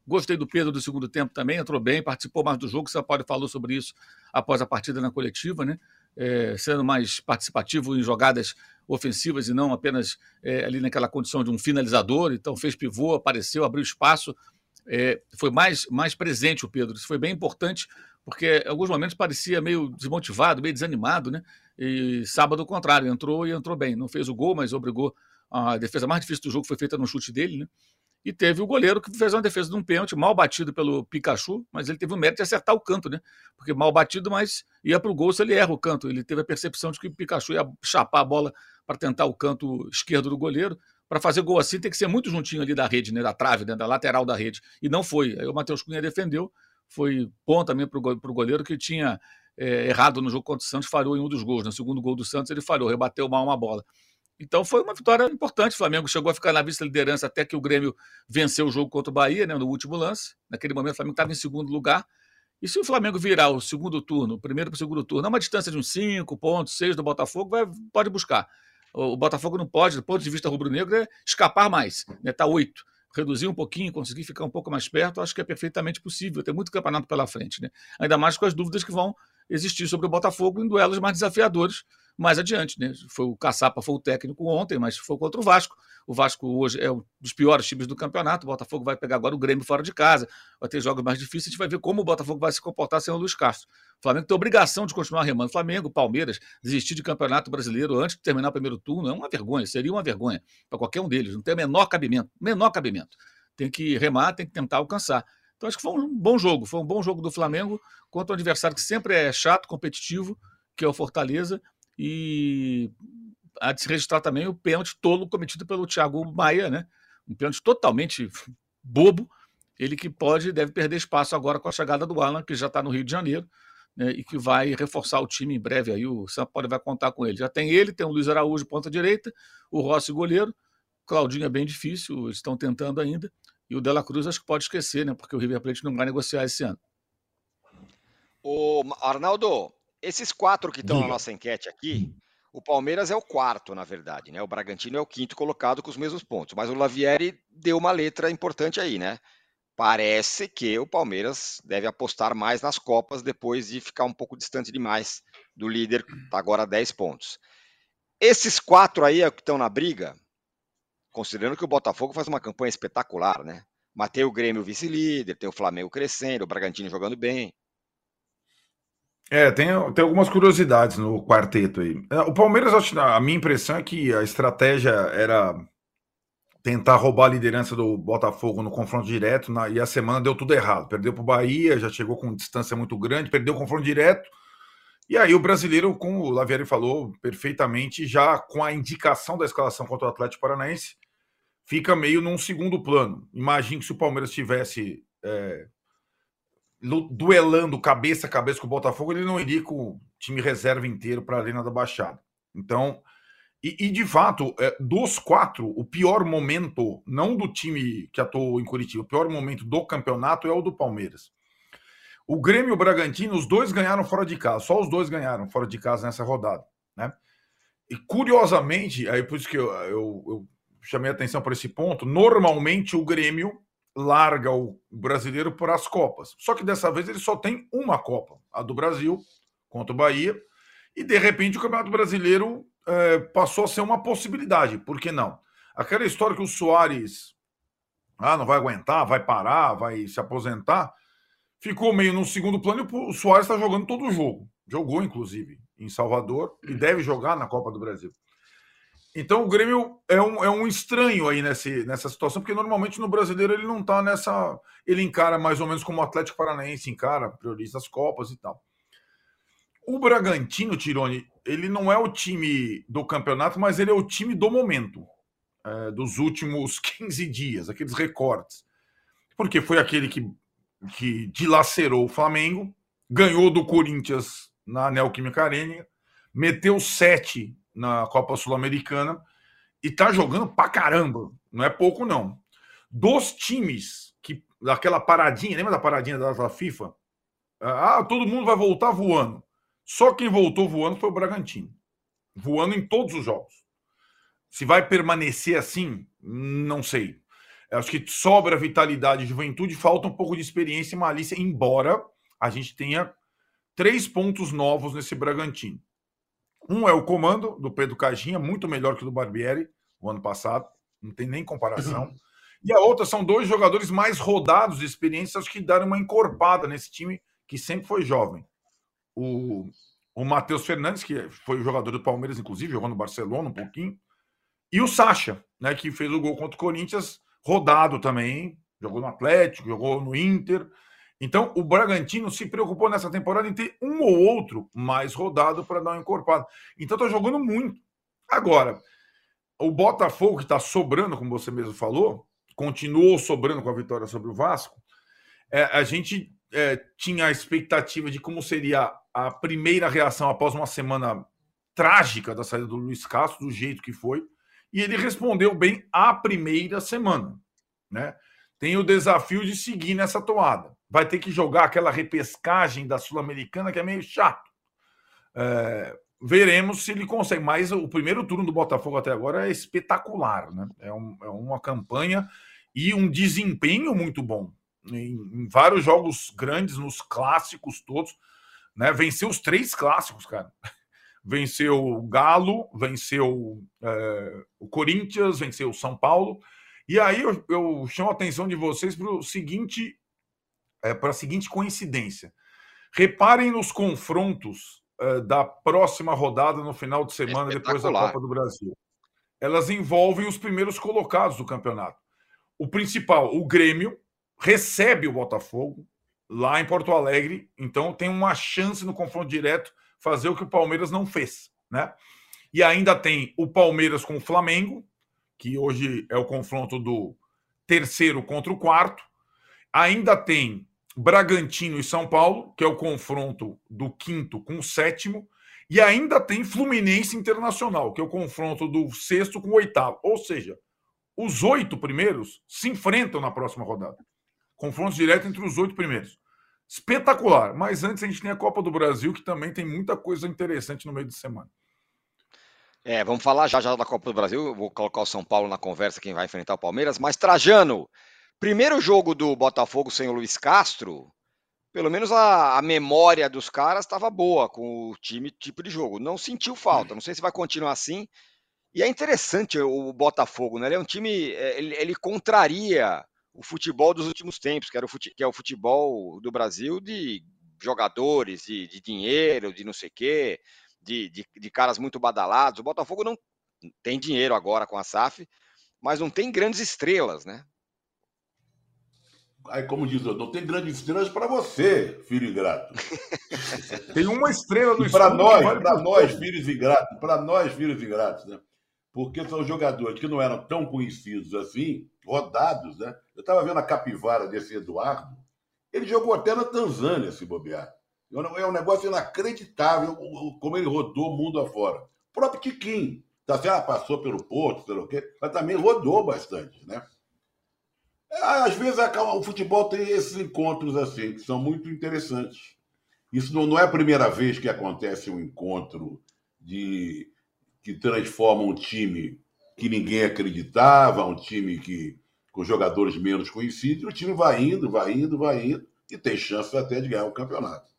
Gostei do Pedro do segundo tempo também, entrou bem, participou mais do jogo. O Paulo falou sobre isso após a partida na coletiva, né? É, sendo mais participativo em jogadas ofensivas e não apenas é, ali naquela condição de um finalizador. Então fez pivô, apareceu, abriu espaço. É, foi mais, mais presente o Pedro. Isso foi bem importante, porque em alguns momentos parecia meio desmotivado, meio desanimado, né? E sábado, ao contrário, entrou e entrou bem. Não fez o gol, mas obrigou. A defesa mais difícil do jogo foi feita no chute dele, né? E teve o goleiro que fez uma defesa de um pênalti, mal batido pelo Pikachu, mas ele teve o mérito de acertar o canto, né? Porque mal batido, mas ia para o gol se ele erra o canto. Ele teve a percepção de que o Pikachu ia chapar a bola para tentar o canto esquerdo do goleiro. Para fazer gol assim tem que ser muito juntinho ali da rede, né? Da trave, né? da lateral da rede. E não foi. Aí o Matheus Cunha defendeu, foi bom também para o goleiro que tinha é, errado no jogo contra o Santos, falhou em um dos gols. No segundo gol do Santos ele falhou, rebateu mal uma bola. Então foi uma vitória importante. O Flamengo chegou a ficar na vice-liderança até que o Grêmio venceu o jogo contra o Bahia, né, no último lance. Naquele momento o Flamengo estava em segundo lugar. E se o Flamengo virar o segundo turno, o primeiro para o segundo turno, é uma distância de uns 5 pontos, 6 do Botafogo, vai, pode buscar. O, o Botafogo não pode, do ponto de vista rubro-negro, é escapar mais. Está né? Tá 8 reduzir um pouquinho, conseguir ficar um pouco mais perto, acho que é perfeitamente possível. Tem muito campeonato pela frente, né? Ainda mais com as dúvidas que vão existir sobre o Botafogo em duelos mais desafiadores mais adiante, né? Foi o Caçapa foi o técnico ontem, mas foi contra o Vasco. O Vasco hoje é um dos piores times do campeonato. O Botafogo vai pegar agora o Grêmio fora de casa, vai ter jogos mais difíceis. A gente vai ver como o Botafogo vai se comportar sem o Luiz Castro. O Flamengo tem obrigação de continuar remando. Flamengo, Palmeiras, desistir de campeonato brasileiro antes de terminar o primeiro turno é uma vergonha, seria uma vergonha para qualquer um deles. Não tem o menor cabimento, menor cabimento tem que remar, tem que tentar alcançar. Então acho que foi um bom jogo, foi um bom jogo do Flamengo contra um adversário que sempre é chato, competitivo, que é o Fortaleza, e há de se registrar também o pênalti tolo cometido pelo Thiago Maia, né? Um pênalti totalmente bobo, ele que pode deve perder espaço agora com a chegada do Alan, que já está no Rio de Janeiro, né, e que vai reforçar o time em breve aí, o Sampaio vai contar com ele. Já tem ele, tem o Luiz Araújo, ponta direita, o Rossi goleiro, Claudinho é bem difícil, estão tentando ainda. E o Dela Cruz acho que pode esquecer, né? Porque o River Plate não vai negociar esse ano. O Arnaldo, esses quatro que estão na nossa enquete aqui, o Palmeiras é o quarto, na verdade, né? O Bragantino é o quinto colocado com os mesmos pontos. Mas o Lavieri deu uma letra importante aí, né? Parece que o Palmeiras deve apostar mais nas Copas depois de ficar um pouco distante demais do líder, que está agora a 10 pontos. Esses quatro aí é que estão na briga, considerando que o Botafogo faz uma campanha espetacular, né? Mas tem o Grêmio vice-líder, tem o Flamengo crescendo, o Bragantino jogando bem. É, tem, tem algumas curiosidades no quarteto aí. É, o Palmeiras, a minha impressão é que a estratégia era tentar roubar a liderança do Botafogo no confronto direto, na, e a semana deu tudo errado. Perdeu para o Bahia, já chegou com distância muito grande, perdeu o confronto direto. E aí o brasileiro, como o Lavieri falou perfeitamente, já com a indicação da escalação contra o Atlético Paranaense, fica meio num segundo plano. Imagine que se o Palmeiras tivesse é, duelando cabeça a cabeça com o Botafogo, ele não iria com o time reserva inteiro para a Arena da Baixada. Então, e, e, de fato, é, dos quatro, o pior momento, não do time que atuou em Curitiba, o pior momento do campeonato é o do Palmeiras. O Grêmio e o Bragantino, os dois ganharam fora de casa, só os dois ganharam fora de casa nessa rodada, né? E curiosamente, aí por isso que eu, eu, eu chamei atenção para esse ponto. Normalmente o Grêmio larga o brasileiro por as Copas. Só que dessa vez ele só tem uma Copa, a do Brasil, contra o Bahia. E de repente o Campeonato Brasileiro é, passou a ser uma possibilidade. Por que não? Aquela história que o Soares ah, não vai aguentar, vai parar, vai se aposentar, ficou meio no segundo plano e o Soares está jogando todo o jogo. Jogou, inclusive, em Salvador e deve jogar na Copa do Brasil. Então o Grêmio é um, é um estranho aí nesse, nessa situação, porque normalmente no brasileiro ele não está nessa. Ele encara mais ou menos como o Atlético Paranaense encara, prioriza as Copas e tal. O Bragantino, Tirone, ele não é o time do campeonato, mas ele é o time do momento, é, dos últimos 15 dias, aqueles recortes. Porque foi aquele que, que dilacerou o Flamengo, ganhou do Corinthians na Neoquímica Arena, meteu sete na Copa Sul-Americana e tá jogando pra caramba. Não é pouco, não. Dos times que daquela paradinha, lembra da paradinha da FIFA? Ah, todo mundo vai voltar voando. Só quem voltou voando foi o Bragantino. Voando em todos os jogos. Se vai permanecer assim, não sei. Acho que sobra vitalidade e juventude, falta um pouco de experiência e malícia, embora a gente tenha três pontos novos nesse Bragantino. Um é o comando do Pedro Caixinha, muito melhor que o do Barbieri, o ano passado, não tem nem comparação. Uhum. E a outra são dois jogadores mais rodados de experiências que deram uma encorpada nesse time que sempre foi jovem. O, o Matheus Fernandes, que foi o jogador do Palmeiras, inclusive, jogou no Barcelona um pouquinho. E o Sacha, né, que fez o gol contra o Corinthians, rodado também, jogou no Atlético, jogou no Inter. Então, o Bragantino se preocupou nessa temporada em ter um ou outro mais rodado para dar uma encorpada. Então, está jogando muito. Agora, o Botafogo, que está sobrando, como você mesmo falou, continuou sobrando com a vitória sobre o Vasco. É, a gente é, tinha a expectativa de como seria a primeira reação após uma semana trágica da saída do Luiz Castro, do jeito que foi, e ele respondeu bem a primeira semana. Né? Tem o desafio de seguir nessa toada. vai ter que jogar aquela repescagem da Sul-Americana que é meio chato. É, veremos se ele consegue. Mas o primeiro turno do Botafogo até agora é espetacular, né? É, um, é uma campanha e um desempenho muito bom. Em, em, vários jogos grandes, nos clássicos todos, né? Venceu os três clássicos, cara. Venceu o Galo, venceu é, o Corinthians, venceu o São Paulo. E aí eu, eu chamo a atenção de vocês para o seguinte, é, para a seguinte coincidência. Reparem nos confrontos uh, da próxima rodada no final de semana, depois da Copa do Brasil. Elas envolvem os primeiros colocados do campeonato. O principal, o Grêmio, recebe o Botafogo lá em Porto Alegre, então tem uma chance no confronto direto fazer o que o Palmeiras não fez, né? E ainda tem o Palmeiras com o Flamengo, que hoje é o confronto do terceiro contra o quarto. Ainda tem Bragantino e São Paulo, que é o confronto do quinto com o sétimo, e ainda tem Fluminense Internacional, que é o confronto do sexto com o oitavo. Ou seja, os oito primeiros se enfrentam na próxima rodada. Confronto direto entre os oito primeiros. Espetacular. Mas antes a gente tem a Copa do Brasil, que também tem muita coisa interessante no meio de semana. É, vamos falar já já da Copa do Brasil. vou colocar o São Paulo na conversa, quem vai enfrentar o Palmeiras. Mas Trajano, Primeiro jogo do Botafogo sem o Luiz Castro, pelo menos a, a memória dos caras estava boa com o time tipo de jogo. Não sentiu falta. Não sei se vai continuar assim. E é interessante o Botafogo, né? Ele é um time. É, ele, ele contraria o futebol dos últimos tempos, que, era o fute, que é o futebol do Brasil de jogadores, de, de dinheiro, de não sei o quê, de, de, de caras muito badalados. O Botafogo não tem dinheiro agora com a SAF, mas não tem grandes estrelas, né? Aí, como diz, não tem grandes estrelas para você, filho ingrato. tem uma estrela no Para nós, para nós, filhos ingratos, para nós, filhos ingratos, né? Porque são jogadores que não eram tão conhecidos assim, rodados, né? Eu estava vendo a capivara desse Eduardo, ele jogou até na Tanzânia, se bobear. É um negócio inacreditável como ele rodou o mundo afora. O próprio Tiquinho, tá certo? Ah, passou pelo Porto, sei lá o quê, mas também rodou bastante, né? Às vezes o futebol tem esses encontros assim, que são muito interessantes. Isso não, é a primeira vez que acontece um encontro de que transforma um time que ninguém acreditava, um time que com jogadores menos conhecidos, e o time vai indo, vai indo, vai indo, e tem chance até de ganhar o campeonato.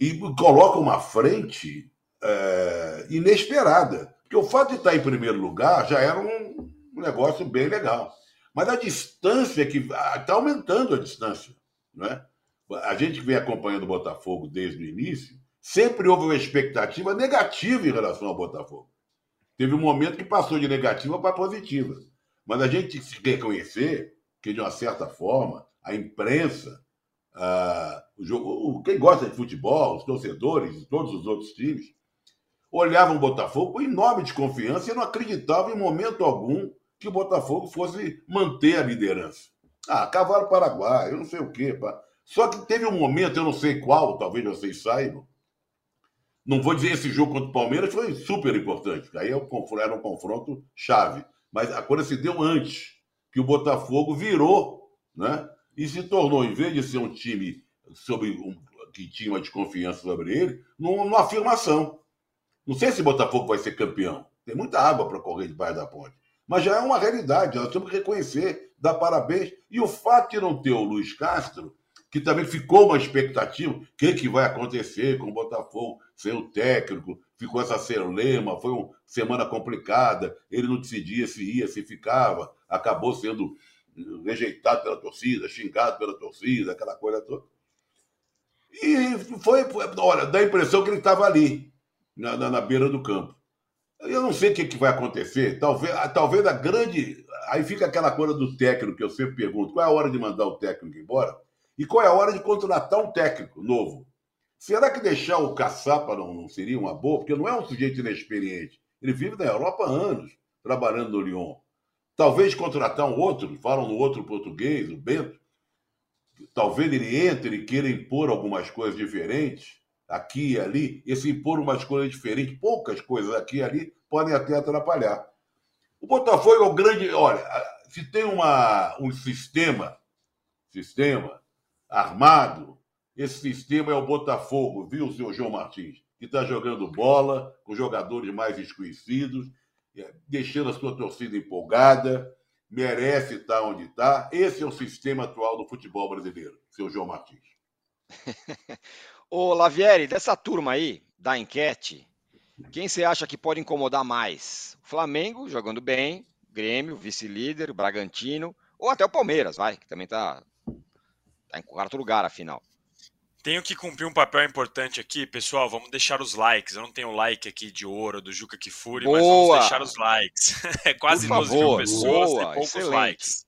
E coloca uma frente é, inesperada. Porque o fato de estar em primeiro lugar já era um negócio bem legal. Mas a distância que está aumentando a distância, né? A gente que vem acompanhando o Botafogo desde o início, sempre houve uma expectativa negativa em relação ao Botafogo. Teve um momento que passou de negativa para positiva. Mas a gente se reconhecer que, de uma certa forma, a imprensa, o jogo, quem gosta de futebol, os torcedores e todos os outros times, olhavam o Botafogo com enorme desconfiança e não acreditavam em momento algum que o Botafogo fosse manter a liderança. Ah, cavalo paraguai, eu não sei o quê. Pá. Só que teve um momento, eu não sei qual, talvez vocês saibam. Não vou dizer esse jogo contra o Palmeiras foi super importante, aí era um confronto chave. Mas a coisa se deu antes, que o Botafogo virou, né? E se tornou, em vez de ser um time sobre um, que tinha uma desconfiança sobre ele, numa afirmação. Não sei se o Botafogo vai ser campeão. Tem muita água para correr debaixo da ponte mas já é uma realidade, nós temos que reconhecer, dar parabéns. E o fato de não ter o Luiz Castro, que também ficou uma expectativa, o que, que vai acontecer com o Botafogo sem o técnico, ficou essa lema, foi uma semana complicada, ele não decidia se ia, se ficava, acabou sendo rejeitado pela torcida, xingado pela torcida, aquela coisa toda. E foi, olha, dá a impressão que ele estava ali, na, na, na beira do campo. Eu não sei o que, que vai acontecer. Talvez, talvez a grande. Aí fica aquela coisa do técnico que eu sempre pergunto: qual é a hora de mandar o técnico embora? E qual é a hora de contratar um técnico novo? Será que deixar o Caçapa não, não seria uma boa? Porque não é um sujeito inexperiente. Ele vive na Europa há anos, trabalhando no Lyon. Talvez contratar um outro, falam no outro português, o Bento. Talvez ele entre e queira impor algumas coisas diferentes aqui e ali, esse impor umas coisas diferentes, poucas coisas aqui e ali, podem até atrapalhar. O Botafogo é o grande. Olha, se tem uma, um sistema, sistema armado. Esse sistema é o Botafogo, viu, seu João Martins? Que está jogando bola com jogadores mais desconhecidos, é, deixando a sua torcida empolgada, merece estar onde está. Esse é o sistema atual do futebol brasileiro, seu João Martins. Ô, Lavieri, dessa turma aí, da enquete, quem você acha que pode incomodar mais? O Flamengo jogando bem, Grêmio, vice-líder, Bragantino, ou até o Palmeiras, vai, que também tá, tá em quarto lugar, afinal. Tenho que cumprir um papel importante aqui, pessoal. Vamos deixar os likes. Eu não tenho like aqui de ouro do Juca Kifuri, mas vamos deixar os likes. é quase 12 mil pessoas boa, e poucos excelente. likes.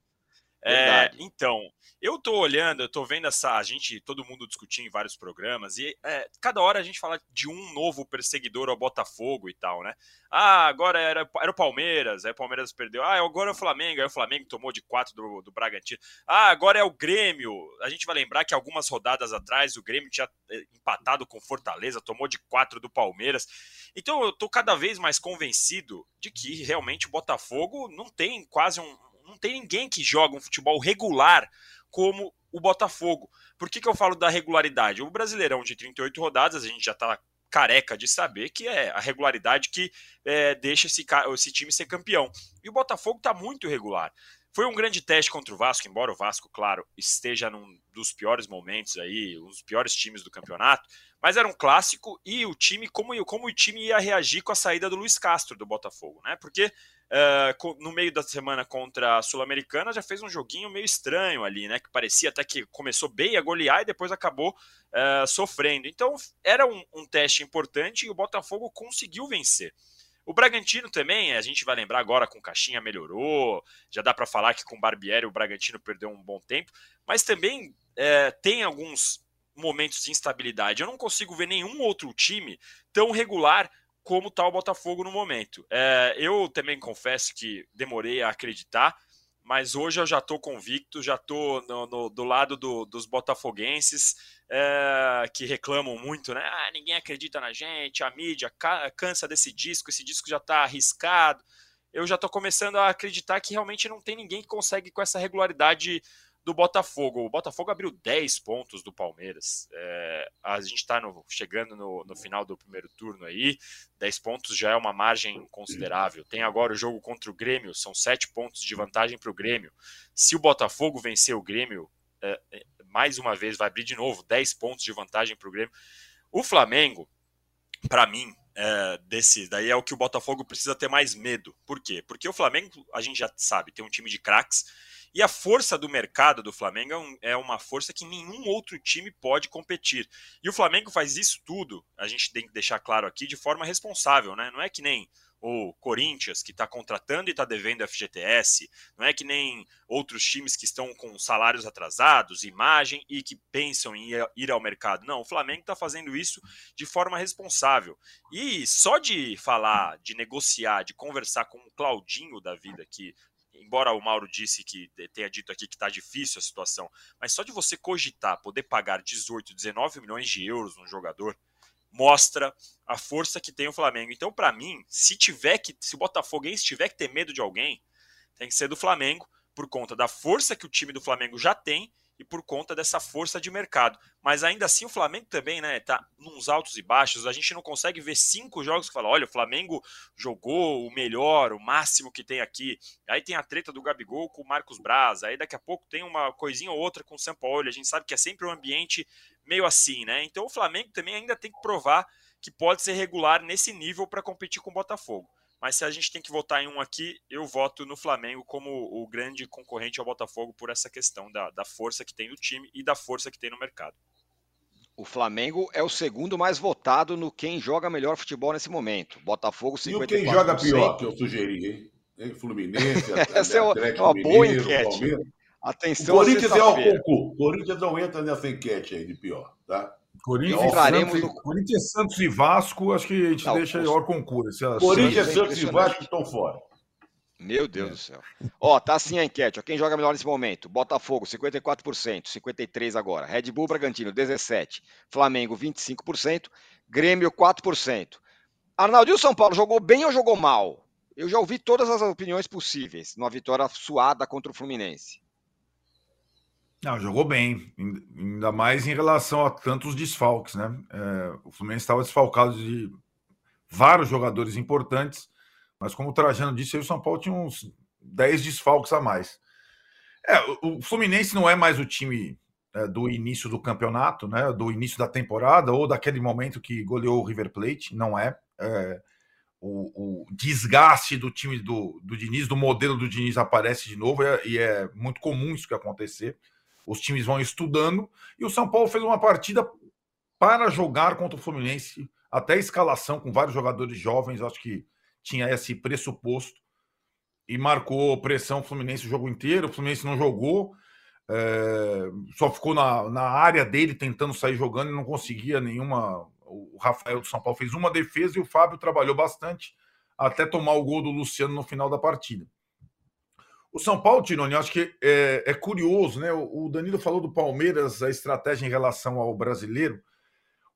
É, então, eu tô olhando, eu tô vendo essa. A gente, todo mundo discutindo em vários programas, e é, cada hora a gente fala de um novo perseguidor ao Botafogo e tal, né? Ah, agora era, era o Palmeiras, aí o Palmeiras perdeu. Ah, agora é o Flamengo, aí o Flamengo tomou de quatro do, do Bragantino. Ah, agora é o Grêmio. A gente vai lembrar que algumas rodadas atrás o Grêmio tinha é, empatado com Fortaleza, tomou de quatro do Palmeiras. Então eu tô cada vez mais convencido de que realmente o Botafogo não tem quase um. Não tem ninguém que joga um futebol regular como o Botafogo. Por que, que eu falo da regularidade? O Brasileirão de 38 rodadas, a gente já está careca de saber que é a regularidade que é, deixa esse, esse time ser campeão. E o Botafogo está muito regular. Foi um grande teste contra o Vasco, embora o Vasco, claro, esteja num dos piores momentos aí, um dos piores times do campeonato, mas era um clássico e o time, como, como o time ia reagir com a saída do Luiz Castro do Botafogo, né? Porque uh, no meio da semana contra a Sul-Americana já fez um joguinho meio estranho ali, né? Que parecia até que começou bem a golear e depois acabou uh, sofrendo. Então era um, um teste importante e o Botafogo conseguiu vencer. O Bragantino também, a gente vai lembrar agora com Caixinha melhorou, já dá para falar que com Barbieri o Bragantino perdeu um bom tempo, mas também é, tem alguns momentos de instabilidade. Eu não consigo ver nenhum outro time tão regular como está o Botafogo no momento. É, eu também confesso que demorei a acreditar, mas hoje eu já estou convicto, já estou do lado do, dos botafoguenses é, que reclamam muito, né? Ah, ninguém acredita na gente, a mídia ca cansa desse disco, esse disco já está arriscado. Eu já estou começando a acreditar que realmente não tem ninguém que consegue com essa regularidade do Botafogo. O Botafogo abriu 10 pontos do Palmeiras. É, a gente está chegando no, no, final do primeiro turno aí. 10 pontos já é uma margem considerável. Tem agora o jogo contra o Grêmio, são 7 pontos de vantagem para o Grêmio. Se o Botafogo vencer o Grêmio, é, é, mais uma vez vai abrir de novo 10 pontos de vantagem para o Grêmio. O Flamengo, para mim, é, desse daí é o que o Botafogo precisa ter mais medo. Por quê? Porque o Flamengo, a gente já sabe, tem um time de craques e a força do mercado do Flamengo é, é uma força que nenhum outro time pode competir. E o Flamengo faz isso tudo, a gente tem que deixar claro aqui, de forma responsável, né? Não é que nem o Corinthians, que está contratando e está devendo FGTS, não é que nem outros times que estão com salários atrasados, imagem e que pensam em ir ao mercado. Não, o Flamengo está fazendo isso de forma responsável. E só de falar, de negociar, de conversar com o Claudinho da vida, que embora o Mauro disse que tenha dito aqui que está difícil a situação, mas só de você cogitar poder pagar 18, 19 milhões de euros num jogador mostra a força que tem o Flamengo. Então, para mim, se tiver que, se o Botafoguense tiver que ter medo de alguém, tem que ser do Flamengo por conta da força que o time do Flamengo já tem e por conta dessa força de mercado. Mas ainda assim o Flamengo também, né, tá nos altos e baixos. A gente não consegue ver cinco jogos que fala, olha, o Flamengo jogou o melhor, o máximo que tem aqui. Aí tem a treta do Gabigol com o Marcos Braz, aí daqui a pouco tem uma coisinha ou outra com o São Paulo. A gente sabe que é sempre um ambiente meio assim, né? Então o Flamengo também ainda tem que provar que pode ser regular nesse nível para competir com o Botafogo. Mas se a gente tem que votar em um aqui, eu voto no Flamengo como o grande concorrente ao Botafogo por essa questão da, da força que tem no time e da força que tem no mercado. O Flamengo é o segundo mais votado no quem joga melhor futebol nesse momento. Botafogo 54%. E o quem joga pior, que eu sugeri, hein? Fluminense, Essa é uma boa enquete. Palmeiras. Atenção, o Corinthians é o concurso. Corinthians não entra nessa enquete aí de pior, tá? Corinthians, Santos, no... Corinthians, Santos e Vasco, acho que a gente não, deixa aí o concurso. Corinthians, Santos e Vasco estão fora. Meu Deus é. do céu. Ó, tá assim a enquete. Ó, quem joga melhor nesse momento? Botafogo, 54%, 53% agora. Red Bull Bragantino, 17%. Flamengo, 25%. Grêmio, 4%. Arnaldo, e o São Paulo jogou bem ou jogou mal? Eu já ouvi todas as opiniões possíveis numa vitória suada contra o Fluminense. Não, jogou bem, ainda mais em relação a tantos desfalques, né? É, o Fluminense estava desfalcado de vários jogadores importantes, mas como o Trajano disse, o São Paulo tinha uns 10 desfalques a mais. É, o Fluminense não é mais o time é, do início do campeonato, né? Do início da temporada ou daquele momento que goleou o River Plate, não é. é o, o, desgaste do time do, do Diniz, do modelo do Diniz aparece de novo, é, e é muito comum isso que acontecer os times vão estudando, e o São Paulo fez uma partida para jogar contra o Fluminense, até escalação com vários jogadores jovens, acho que tinha esse pressuposto, e marcou pressão Fluminense o jogo inteiro, o Fluminense não jogou, é, só ficou na, na área dele tentando sair jogando e não conseguia nenhuma. O Rafael do São Paulo fez uma defesa e o Fábio trabalhou bastante até tomar o gol do Luciano no final da partida. O São Paulo, Tironi, acho que é, é curioso, né? O, Danilo falou do Palmeiras, a estratégia em relação ao brasileiro.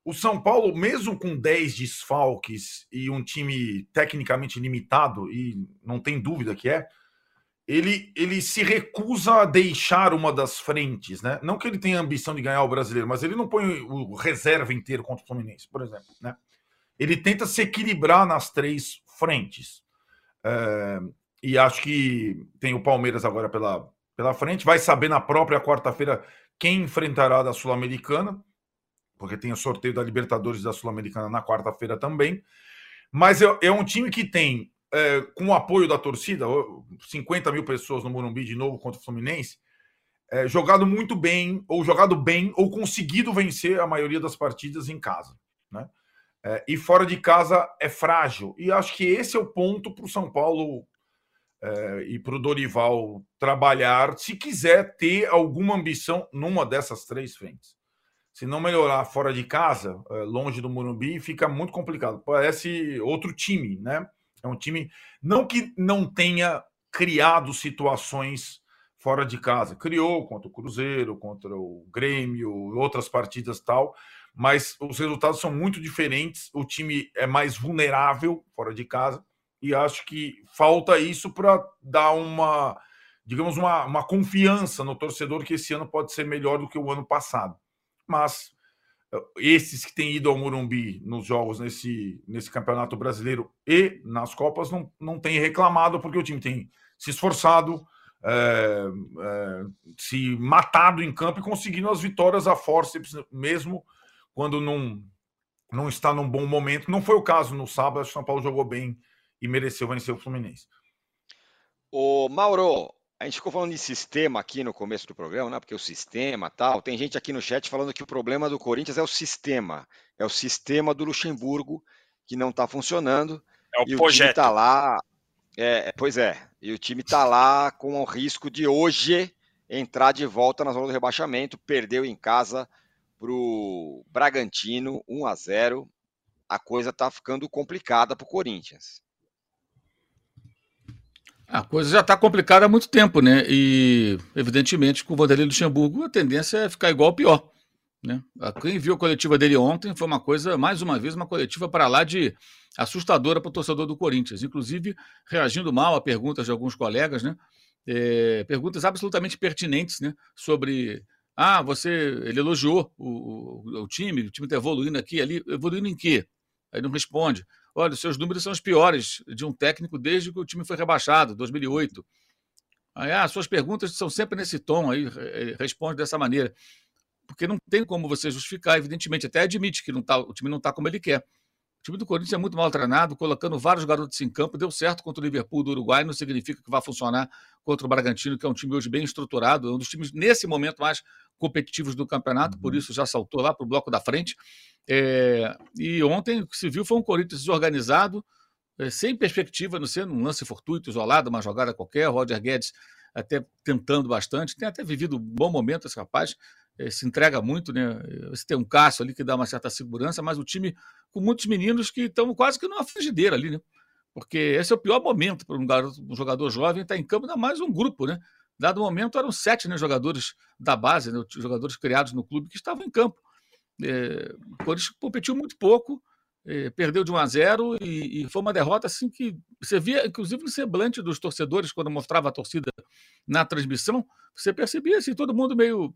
O São Paulo, mesmo com 10 desfalques e um time tecnicamente limitado, e não tem dúvida que é, ele, ele se recusa a deixar uma das frentes, né? Não que ele tenha ambição de ganhar o brasileiro, mas ele não põe o reserva inteiro contra o Fluminense, por exemplo, né? Ele tenta se equilibrar nas três frentes. É, e acho que tem o Palmeiras agora pela, pela frente. Vai saber na própria quarta-feira quem enfrentará da Sul-Americana, porque tem o sorteio da Libertadores da Sul-Americana na quarta-feira também. Mas é, é, um time que tem, é, com o apoio da torcida, 50 mil pessoas no Morumbi de novo contra o Fluminense, é, jogado muito bem, ou jogado bem, ou conseguido vencer a maioria das partidas em casa. Né? É, e fora de casa é frágil. E acho que esse é o ponto para o São Paulo é, e para o Dorival trabalhar, se quiser ter alguma ambição numa dessas três frentes. Se não melhorar fora de casa, é, longe do Morumbi, fica muito complicado. Parece outro time, né? É um time não que não tenha criado situações fora de casa. Criou contra o Cruzeiro, contra o Grêmio, outras partidas tal, mas os resultados são muito diferentes. O time é mais vulnerável fora de casa e acho que falta isso para dar uma, digamos, uma, uma confiança no torcedor que esse ano pode ser melhor do que o ano passado. Mas eh, esses que têm ido ao Morumbi nos jogos nesse, nesse campeonato brasileiro e nas Copas não, não têm reclamado, porque o time tem se esforçado, é, é, se matado em campo e conseguindo as vitórias a forceps, mesmo quando não, não está num bom momento. Não foi o caso no sábado, o São Paulo jogou bem e mereceu vencer o Fluminense. O Mauro, a gente ficou falando de sistema aqui no começo do programa, né? Porque o sistema tal. Tem gente aqui no chat falando que o problema do Corinthians é o sistema. É o sistema do Luxemburgo que não está funcionando. É o e projeto. o time está lá. É, pois é. E o time está lá com o risco de hoje entrar de volta na zona do rebaixamento. Perdeu em casa para o Bragantino 1 a 0. A coisa está ficando complicada para o Corinthians. A coisa já está complicada há muito tempo, né? E, evidentemente, com o Vanderlei Luxemburgo, a tendência é ficar igual ou pior. Né? Quem viu a coletiva dele ontem foi uma coisa, mais uma vez, uma coletiva para lá de assustadora para o torcedor do Corinthians, inclusive reagindo mal a perguntas de alguns colegas, né? É, perguntas absolutamente pertinentes, né? Sobre ah, você ele elogiou o, o, o time, o time está evoluindo aqui, ali, evoluindo em quê? Aí não responde. Olha, seus números são os piores de um técnico desde que o time foi rebaixado, 2008. Aí, ah, suas perguntas são sempre nesse tom, aí responde dessa maneira. Porque não tem como você justificar, evidentemente, até admite que não tá, o time não está como ele quer. O time do Corinthians é muito mal treinado, colocando vários garotos em campo, deu certo contra o Liverpool do Uruguai, não significa que vai funcionar contra o Bragantino, que é um time hoje bem estruturado, é um dos times, nesse momento, mais competitivos do campeonato, uhum. por isso já saltou lá para o bloco da frente. É, e ontem o que se viu foi um Corinthians desorganizado, é, sem perspectiva, não sendo um lance fortuito, isolado, uma jogada qualquer. Roger Guedes até tentando bastante, tem até vivido um bom momento esse rapaz, se entrega muito, né? Você tem um Cássio ali que dá uma certa segurança, mas o time com muitos meninos que estão quase que numa frigideira ali, né? Porque esse é o pior momento para um, um jogador jovem estar em campo, ainda mais um grupo, né? Dado momento, eram sete né, jogadores da base, né, jogadores criados no clube que estavam em campo. É, o Corinthians competiu muito pouco eh, perdeu de 1 a 0 e, e, foi uma derrota assim que você via, inclusive no semblante dos torcedores, quando mostrava a torcida na transmissão, você percebia assim, todo mundo meio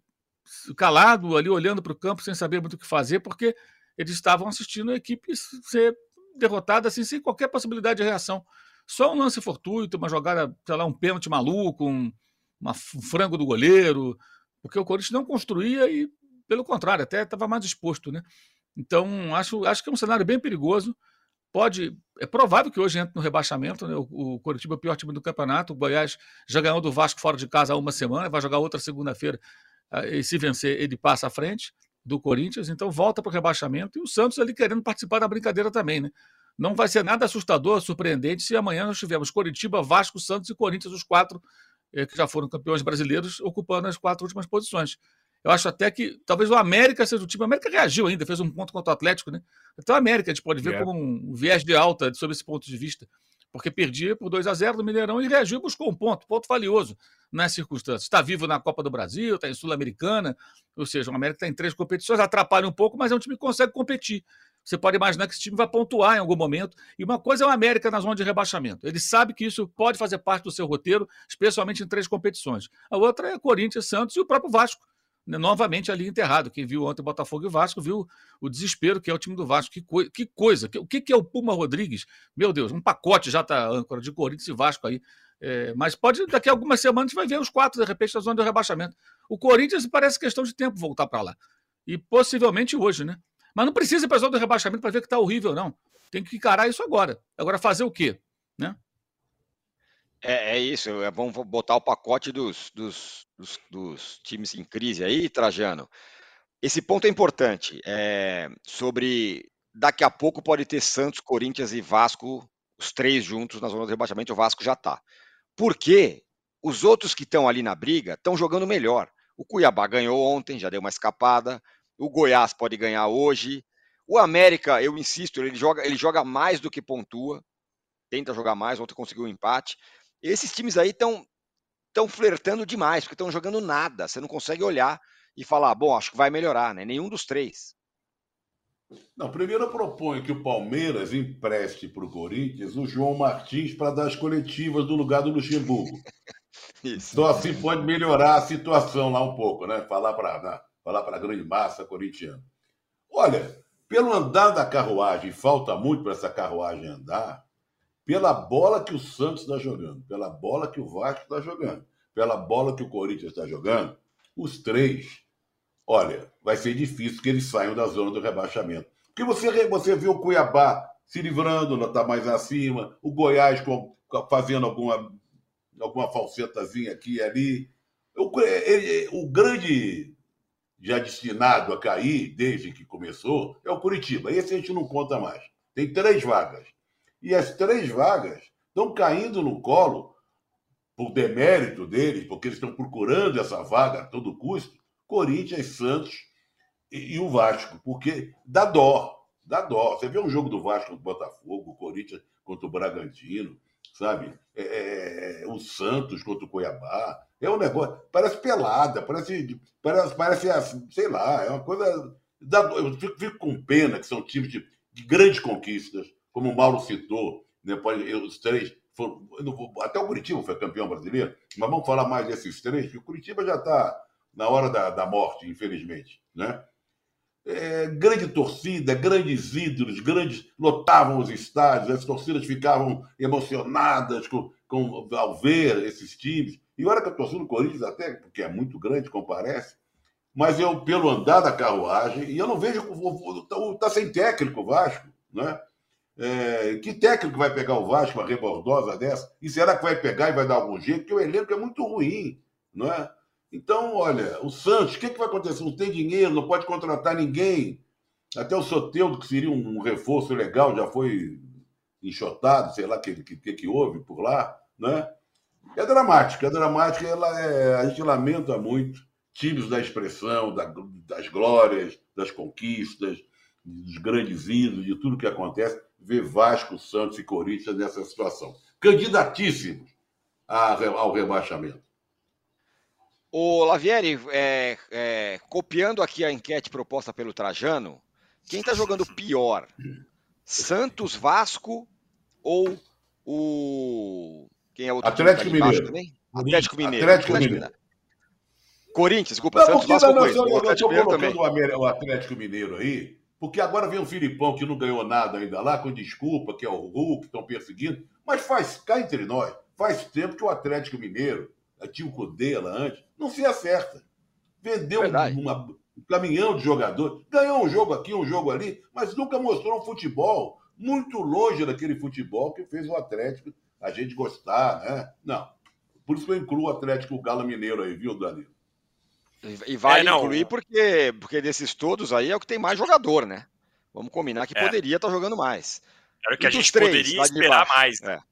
calado ali, olhando para o campo sem saber muito o que fazer, porque eles estavam assistindo a equipe ser derrotada assim, sem qualquer possibilidade de reação. Só um lance fortuito, uma jogada, sei lá, um pênalti maluco, um, uma, um frango do goleiro, porque o Corinthians não construía e, pelo contrário, até estava mais disposto, né? Então, acho, acho que é um cenário bem perigoso. Pode. É provável que hoje entre no rebaixamento. Né? O, o é o pior time do campeonato. O Goiás já ganhou do Vasco fora de casa há uma semana, vai jogar outra segunda-feira. Ah, e se vencer, ele passa à frente do Corinthians. Então, volta para o rebaixamento. E o Santos ali querendo participar da brincadeira também, né? Não vai ser nada assustador, surpreendente, se amanhã nós tivermos Coritiba, Vasco, Santos e Corinthians, os quatro eh, que já foram campeões brasileiros, ocupando as quatro últimas posições. Eu acho até que talvez o América seja o time. O América reagiu ainda, fez um ponto contra o Atlético, né? Então o América a gente pode ver é. como um viés de alta sob esse ponto de vista. Porque perdia por 2 a 0 no Mineirão e reagiu e buscou um ponto, ponto valioso nas circunstâncias. Está vivo na Copa do Brasil, está em Sul-Americana, ou seja, o América está em três competições, atrapalha um pouco, mas é um time que consegue competir. Você pode imaginar que esse time vai pontuar em algum momento. E uma coisa é o América na zona de rebaixamento. Ele sabe que isso pode fazer parte do seu roteiro, especialmente em três competições. A outra é Corinthians, Santos e o próprio Vasco novamente ali enterrado. Quem viu ontem Botafogo e Vasco viu o desespero que é o time do Vasco. Que, coi que coisa! Que, o que, que é o Puma Rodrigues? Meu Deus, um pacote já está âncora de Corinthians e Vasco aí. É, mas pode, daqui a algumas semanas, vai ver os quatro, de repente, na zona do rebaixamento. O Corinthians parece questão de tempo voltar para lá. E possivelmente hoje, né? Mas não precisa ir para a zona do rebaixamento para ver que está horrível, não. Tem que encarar isso agora. Agora, fazer o quê? Né? É, é isso, é botar o pacote dos, dos, dos, dos times em crise aí, Trajano. Esse ponto é importante, é, sobre daqui a pouco pode ter Santos, Corinthians e Vasco, os três juntos na zona do rebaixamento, o Vasco já está. Porque os outros que estão ali na briga estão jogando melhor. O Cuiabá ganhou ontem, já deu uma escapada. O Goiás pode ganhar hoje. O América, eu insisto, ele joga, ele joga mais do que pontua. Tenta jogar mais, ontem conseguiu um empate. Esses times aí estão estão flertando demais, porque estão jogando nada. Você não consegue olhar e falar, bom, acho que vai melhorar, né? Nenhum dos três. Não, primeiro eu proponho que o Palmeiras empreste para o Corinthians o João Martins para dar as coletivas do lugar do Luxemburgo. Isso. Então assim pode melhorar a situação lá um pouco, né? Falar para né? falar para a grande massa corintiana. Olha, pelo andar da carruagem, falta muito para essa carruagem andar pela bola que o Santos está jogando, pela bola que o Vasco está jogando, pela bola que o Corinthians está jogando, os três, olha, vai ser difícil que eles saiam da zona do rebaixamento. Porque você, você vê o Cuiabá se livrando, está mais acima, o Goiás com, fazendo alguma, alguma falsetazinha aqui e ali. O, ele, o grande já destinado a cair desde que começou é o Curitiba. Esse a gente não conta mais. Tem três vagas. E as três vagas estão caindo no colo, por demérito deles, porque eles estão procurando essa vaga a todo custo, Corinthians, Santos e, e o Vasco, porque dá dó, dá dó. Você vê um jogo do Vasco contra o Botafogo, o Corinthians contra o Bragantino, sabe? É, é, é, o Santos contra o Cuiabá. É um negócio. Parece pelada, parece. Parece, parece sei lá, é uma coisa. Eu fico, fico com pena que são times de, de grandes conquistas, como o Mauro citou, depois né, os três foram, até o Curitiba foi campeão brasileiro, mas vamos falar mais desses três, que o Curitiba já está na hora da, da morte, infelizmente, né? É, grande torcida, grandes ídolos, grandes lotavam os estádios, as torcidas ficavam emocionadas com, com, ao ver esses times. E olha que a torcida do Corinthians, até porque é muito grande, comparece, mas eu, pelo andar da carruagem, e eu não vejo. Está sem técnico o Vasco, né? É, que técnico vai pegar o Vasco, uma rebordosa dessa? E será que vai pegar e vai dar algum jeito? Porque o elenco é muito ruim, não é? Então, olha, o Santos, o que, que vai acontecer? Não tem dinheiro, não pode contratar ninguém. Até o Soteudo, que seria um reforço legal, já foi enxotado, sei lá o que, que, que houve por lá, né? É dramático, é dramático, ela é, a gente lamenta muito times da expressão, da, das glórias, das conquistas, dos grandes ídolos, de tudo que acontece ver Vasco, Santos e Corinthians nessa situação. Candidatíssimos ao rebaixamento. O Lavieri, é, é, copiando aqui a enquete proposta pelo Trajano, quem está jogando pior Santos, Vasco ou o. Quem é o outro Atlético Mineiro. Também? Atlético Mineiro. Atlético, Atlético Mineiro. Corinthians, desculpa. Não, Santos, Vasco, não, não, tô colocando o Atlético Mineiro aí, porque agora vem o Filipão que não ganhou nada ainda lá, com desculpa, que é o Hulk, estão perseguindo. Mas faz, cá entre nós, faz tempo que o Atlético Mineiro, tinha o Cudê lá antes, não se acerta. Vendeu uma, um caminhão de jogador, ganhou um jogo aqui, um jogo ali, mas nunca mostrou um futebol muito longe daquele futebol que fez o Atlético a gente gostar, né? Não. Por isso que eu incluo o Atlético o Galo Mineiro aí, viu, Danilo? E vale é, incluir porque, porque desses todos aí é o que tem mais jogador, né? Vamos combinar que é. poderia estar tá jogando mais. Era o que a gente três, poderia esperar mais. Né? É.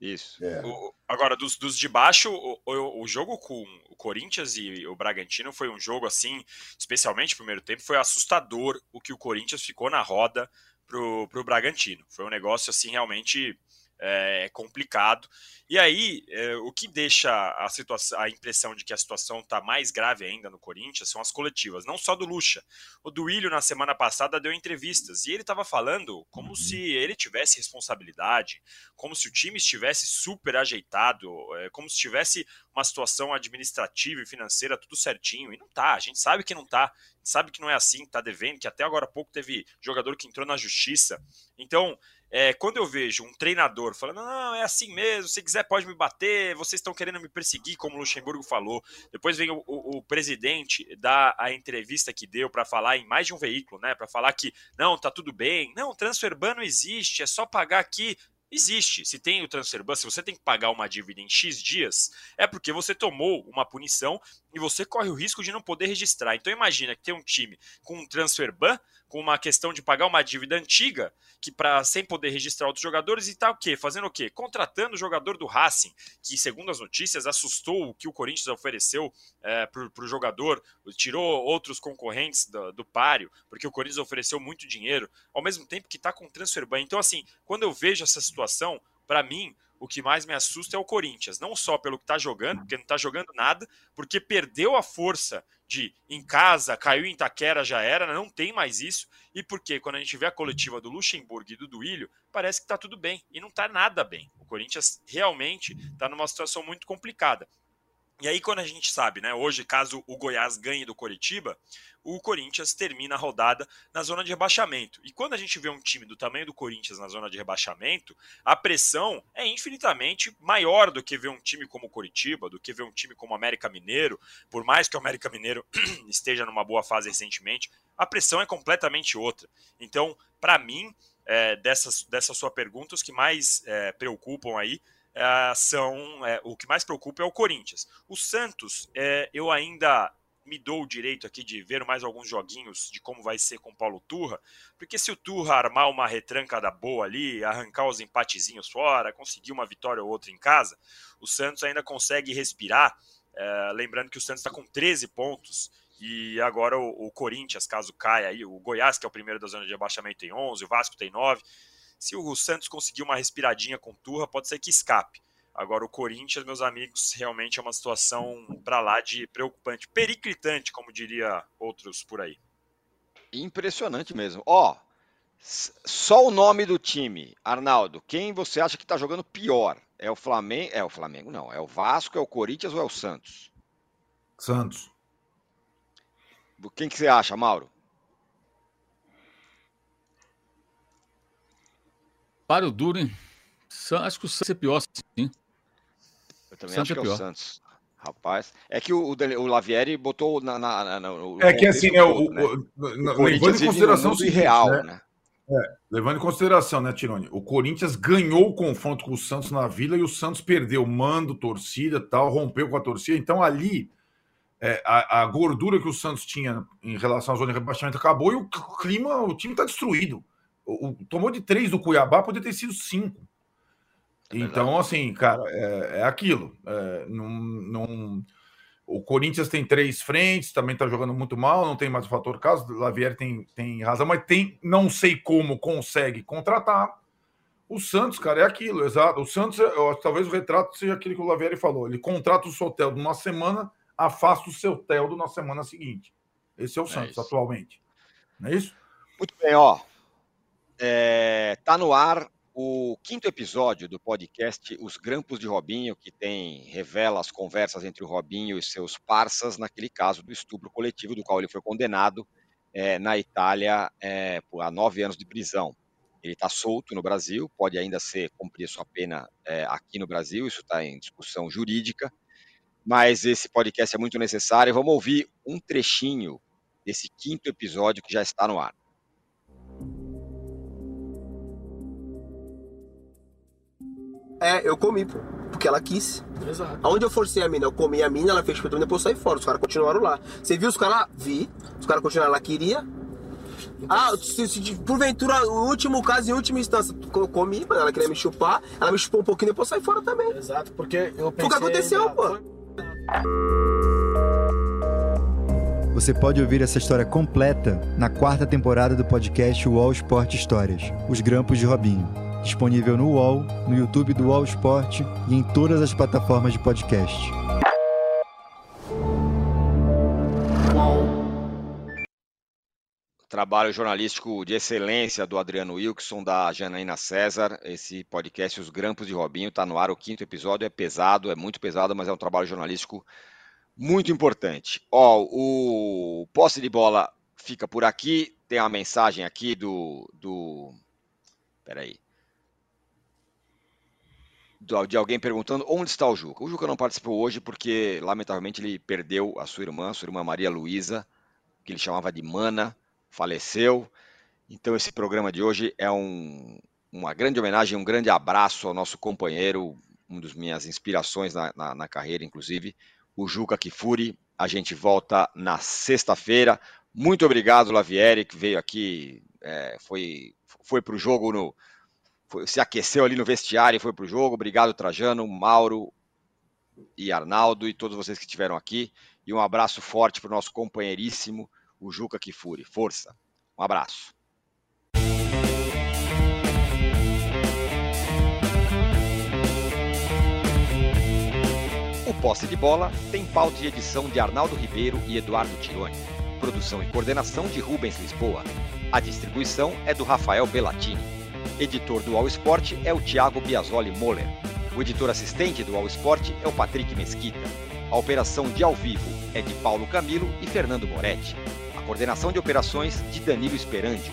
Isso. É. O, agora, dos, dos de baixo, o, o, o, jogo com o Corinthians e o Bragantino foi um jogo assim, especialmente no primeiro tempo, foi assustador o que o Corinthians ficou na roda pro, pro Bragantino. Foi um negócio assim realmente é, complicado. E aí, é, o que deixa a, situação, a impressão de que a situação está mais grave ainda no Corinthians são as coletivas, não só do Lucha. O Duílio, na semana passada, deu entrevistas e ele estava falando como uhum. se ele tivesse responsabilidade, como se o time estivesse super ajeitado, é, como se tivesse uma situação administrativa e financeira tudo certinho. E não tá, a gente sabe que não tá, sabe que não é assim, tá devendo, que até agora há pouco teve jogador que entrou na justiça. Então, é, quando eu vejo um treinador falando, não, é assim mesmo, se quiser pode me bater, vocês estão querendo me perseguir, como o Luxemburgo falou. Depois vem o, o, o presidente dar a entrevista que deu para falar em mais de um veículo, né? Para falar que não, tá tudo bem, não, transfer ban não existe, é só pagar aqui. Existe. Se tem o transfer ban, se você tem que pagar uma dívida em X dias, é porque você tomou uma punição e você corre o risco de não poder registrar. Então imagina que tem um time com um transfer ban, com uma questão de pagar uma dívida antiga, que para sem poder registrar outros jogadores e tá o quê? Fazendo o quê? Contratando o jogador do Racing, que segundo as notícias assustou o que o Corinthians ofereceu é, para o jogador, tirou outros concorrentes do, do páreo, porque o Corinthians ofereceu muito dinheiro, ao mesmo tempo que está com transfer ban. Então assim, quando eu vejo essa situação, para mim o que mais me assusta é o Corinthians. Não só pelo que está jogando, porque não está jogando nada, porque perdeu a força de em casa, caiu em Itaquera, já era, não tem mais isso. E porque quando a gente vê a coletiva do Luxemburgo e do Duílio, parece que está tudo bem. E não está nada bem. O Corinthians realmente está numa situação muito complicada. E aí, quando a gente sabe, né? Hoje, caso o Goiás ganhe do Coritiba, o Corinthians termina a rodada na zona de rebaixamento. E quando a gente vê um time do tamanho do Corinthians na zona de rebaixamento, a pressão é infinitamente maior do que ver um time como o Coritiba, do que ver um time como o América Mineiro. Por mais que o América Mineiro esteja numa boa fase recentemente, a pressão é completamente outra. Então, para mim, é, dessas, dessa sua pergunta, os que mais é, preocupam aí é, são. É, o que mais preocupa é o Corinthians. O Santos, é, eu ainda me dou o direito aqui de ver mais alguns joguinhos de como vai ser com o Paulo Turra, porque se o Turra armar uma retrancada boa ali, arrancar os empatezinhos fora, conseguir uma vitória ou outra em casa, o Santos ainda consegue respirar. É, lembrando que o Santos está com 13 pontos e agora o, o, Corinthians, caso caia aí, o Goiás, que é o primeiro da zona de abaixamento, tem 11, o Vasco tem 9. Se o Santos conseguir uma respiradinha com Turra, pode ser que escape. Agora, o Corinthians, meus amigos, realmente é uma situação para lá de preocupante, periclitante, como diria outros por aí. Impressionante mesmo. Ó, só o nome do time, Arnaldo, quem você acha que está jogando pior? É o Flamengo? É o Flamengo, não. É o Vasco, é o Corinthians ou é o Santos? Santos. Quem que você acha, Mauro? Para o duro, hein? Acho que o Santos é pior, sim. Eu também Santos acho é que é, o Santos. Rapaz, é que o, o Lavieri botou na, na, na no É que assim, né, o, né? o, o, levando em consideração o real, né? né? É, levando em consideração, né, Tirone? O Corinthians ganhou o confronto com o Santos na Vila e o Santos perdeu mando, torcida, tal, rompeu com a torcida. Então ali é, a, a, gordura que o Santos tinha em relação à zona de rebaixamento acabou e o clima, o time está destruído o, tomou de três do Cuiabá, poderia ter sido cinco. É então, assim, cara, é, é aquilo. É, não, o Corinthians tem três frentes, também está jogando muito mal, não tem mais o fator caso. O Lavier tem, tem razão, mas tem, não sei como consegue contratar. O Santos, cara, é aquilo, exato. O Santos, eu, talvez o retrato seja aquilo que o Lavieri falou. Ele contrata o seu Teldo numa semana, afasta o seu Teldo na semana seguinte. Esse é o é Santos isso. atualmente. Não é isso? Muito bem, ó. É, tá no ar o quinto episódio do podcast Os Grampos de Robinho, que tem revela as conversas entre o Robinho e seus parças naquele caso do estupro coletivo, do qual ele foi condenado é, na Itália é, por há nove anos de prisão. Ele está solto no Brasil, pode ainda ser cumprir sua pena é, aqui no Brasil, isso está em discussão jurídica, mas esse podcast é muito necessário. Vamos ouvir um trechinho desse quinto episódio que já está no ar. É, eu comi, pô. Porque ela quis. Exato. Aonde eu forcei a mina, eu comi a mina, ela fez tudo, depois saí fora. Os caras continuaram lá. Você viu os caras lá? Vi. Os caras continuaram lá, queria. Então, ah, se, se, porventura, o último caso, em última instância, eu comi, mano, ela queria me chupar, ela me chupou um pouquinho, depois saí fora também. Exato, porque eu pensei... Foi o que aconteceu, pô. Você pode ouvir essa história completa na quarta temporada do podcast UOL Sport Histórias, Os Grampos de Robinho disponível no UOL, no YouTube do UOL Esporte e em todas as plataformas de podcast. Trabalho jornalístico de excelência do Adriano Wilson, da Janaína César. Esse podcast, Os Grampos de Robinho, está no ar. O quinto episódio é pesado, é muito pesado, mas é um trabalho jornalístico muito importante. Ó, o posse de bola fica por aqui. Tem uma mensagem aqui do. do... Peraí de alguém perguntando onde está o Juca. O Juca não participou hoje porque, lamentavelmente, ele perdeu a sua irmã, sua irmã Maria Luísa, que ele chamava de Mana, faleceu. Então, esse programa de hoje é um, uma grande homenagem, um grande abraço ao nosso companheiro, uma das minhas inspirações na, na, na carreira, inclusive, o Juca Kifuri. A gente volta na sexta-feira. Muito obrigado, Lavieri, que veio aqui, é, foi, foi para o jogo no, se aqueceu ali no vestiário e foi para o jogo. Obrigado, Trajano, Mauro e Arnaldo e todos vocês que estiveram aqui. E um abraço forte para o nosso companheiríssimo, o Juca Kifuri. Força. Um abraço. O Posse de Bola tem pauta e edição de Arnaldo Ribeiro e Eduardo Tironi. Produção e coordenação de Rubens Lisboa. A distribuição é do Rafael Bellatini. Editor do All Sport é o Thiago Biasoli Moller. O editor assistente do All Sport é o Patrick Mesquita. A operação de ao vivo é de Paulo Camilo e Fernando Moretti. A coordenação de operações de Danilo Esperandio.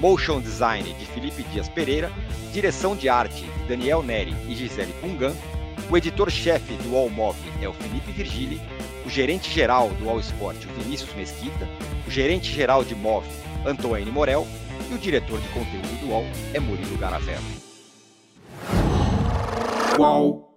Motion Design de Felipe Dias Pereira. Direção de arte de Daniel Neri e Gisele Pungan. O editor-chefe do All Mob é o Felipe Virgili. O gerente-geral do All Sport, o Vinícius Mesquita. O gerente-geral de MOV, Antônio Morel e o diretor de conteúdo do UOL é Murilo Garavello. UOL.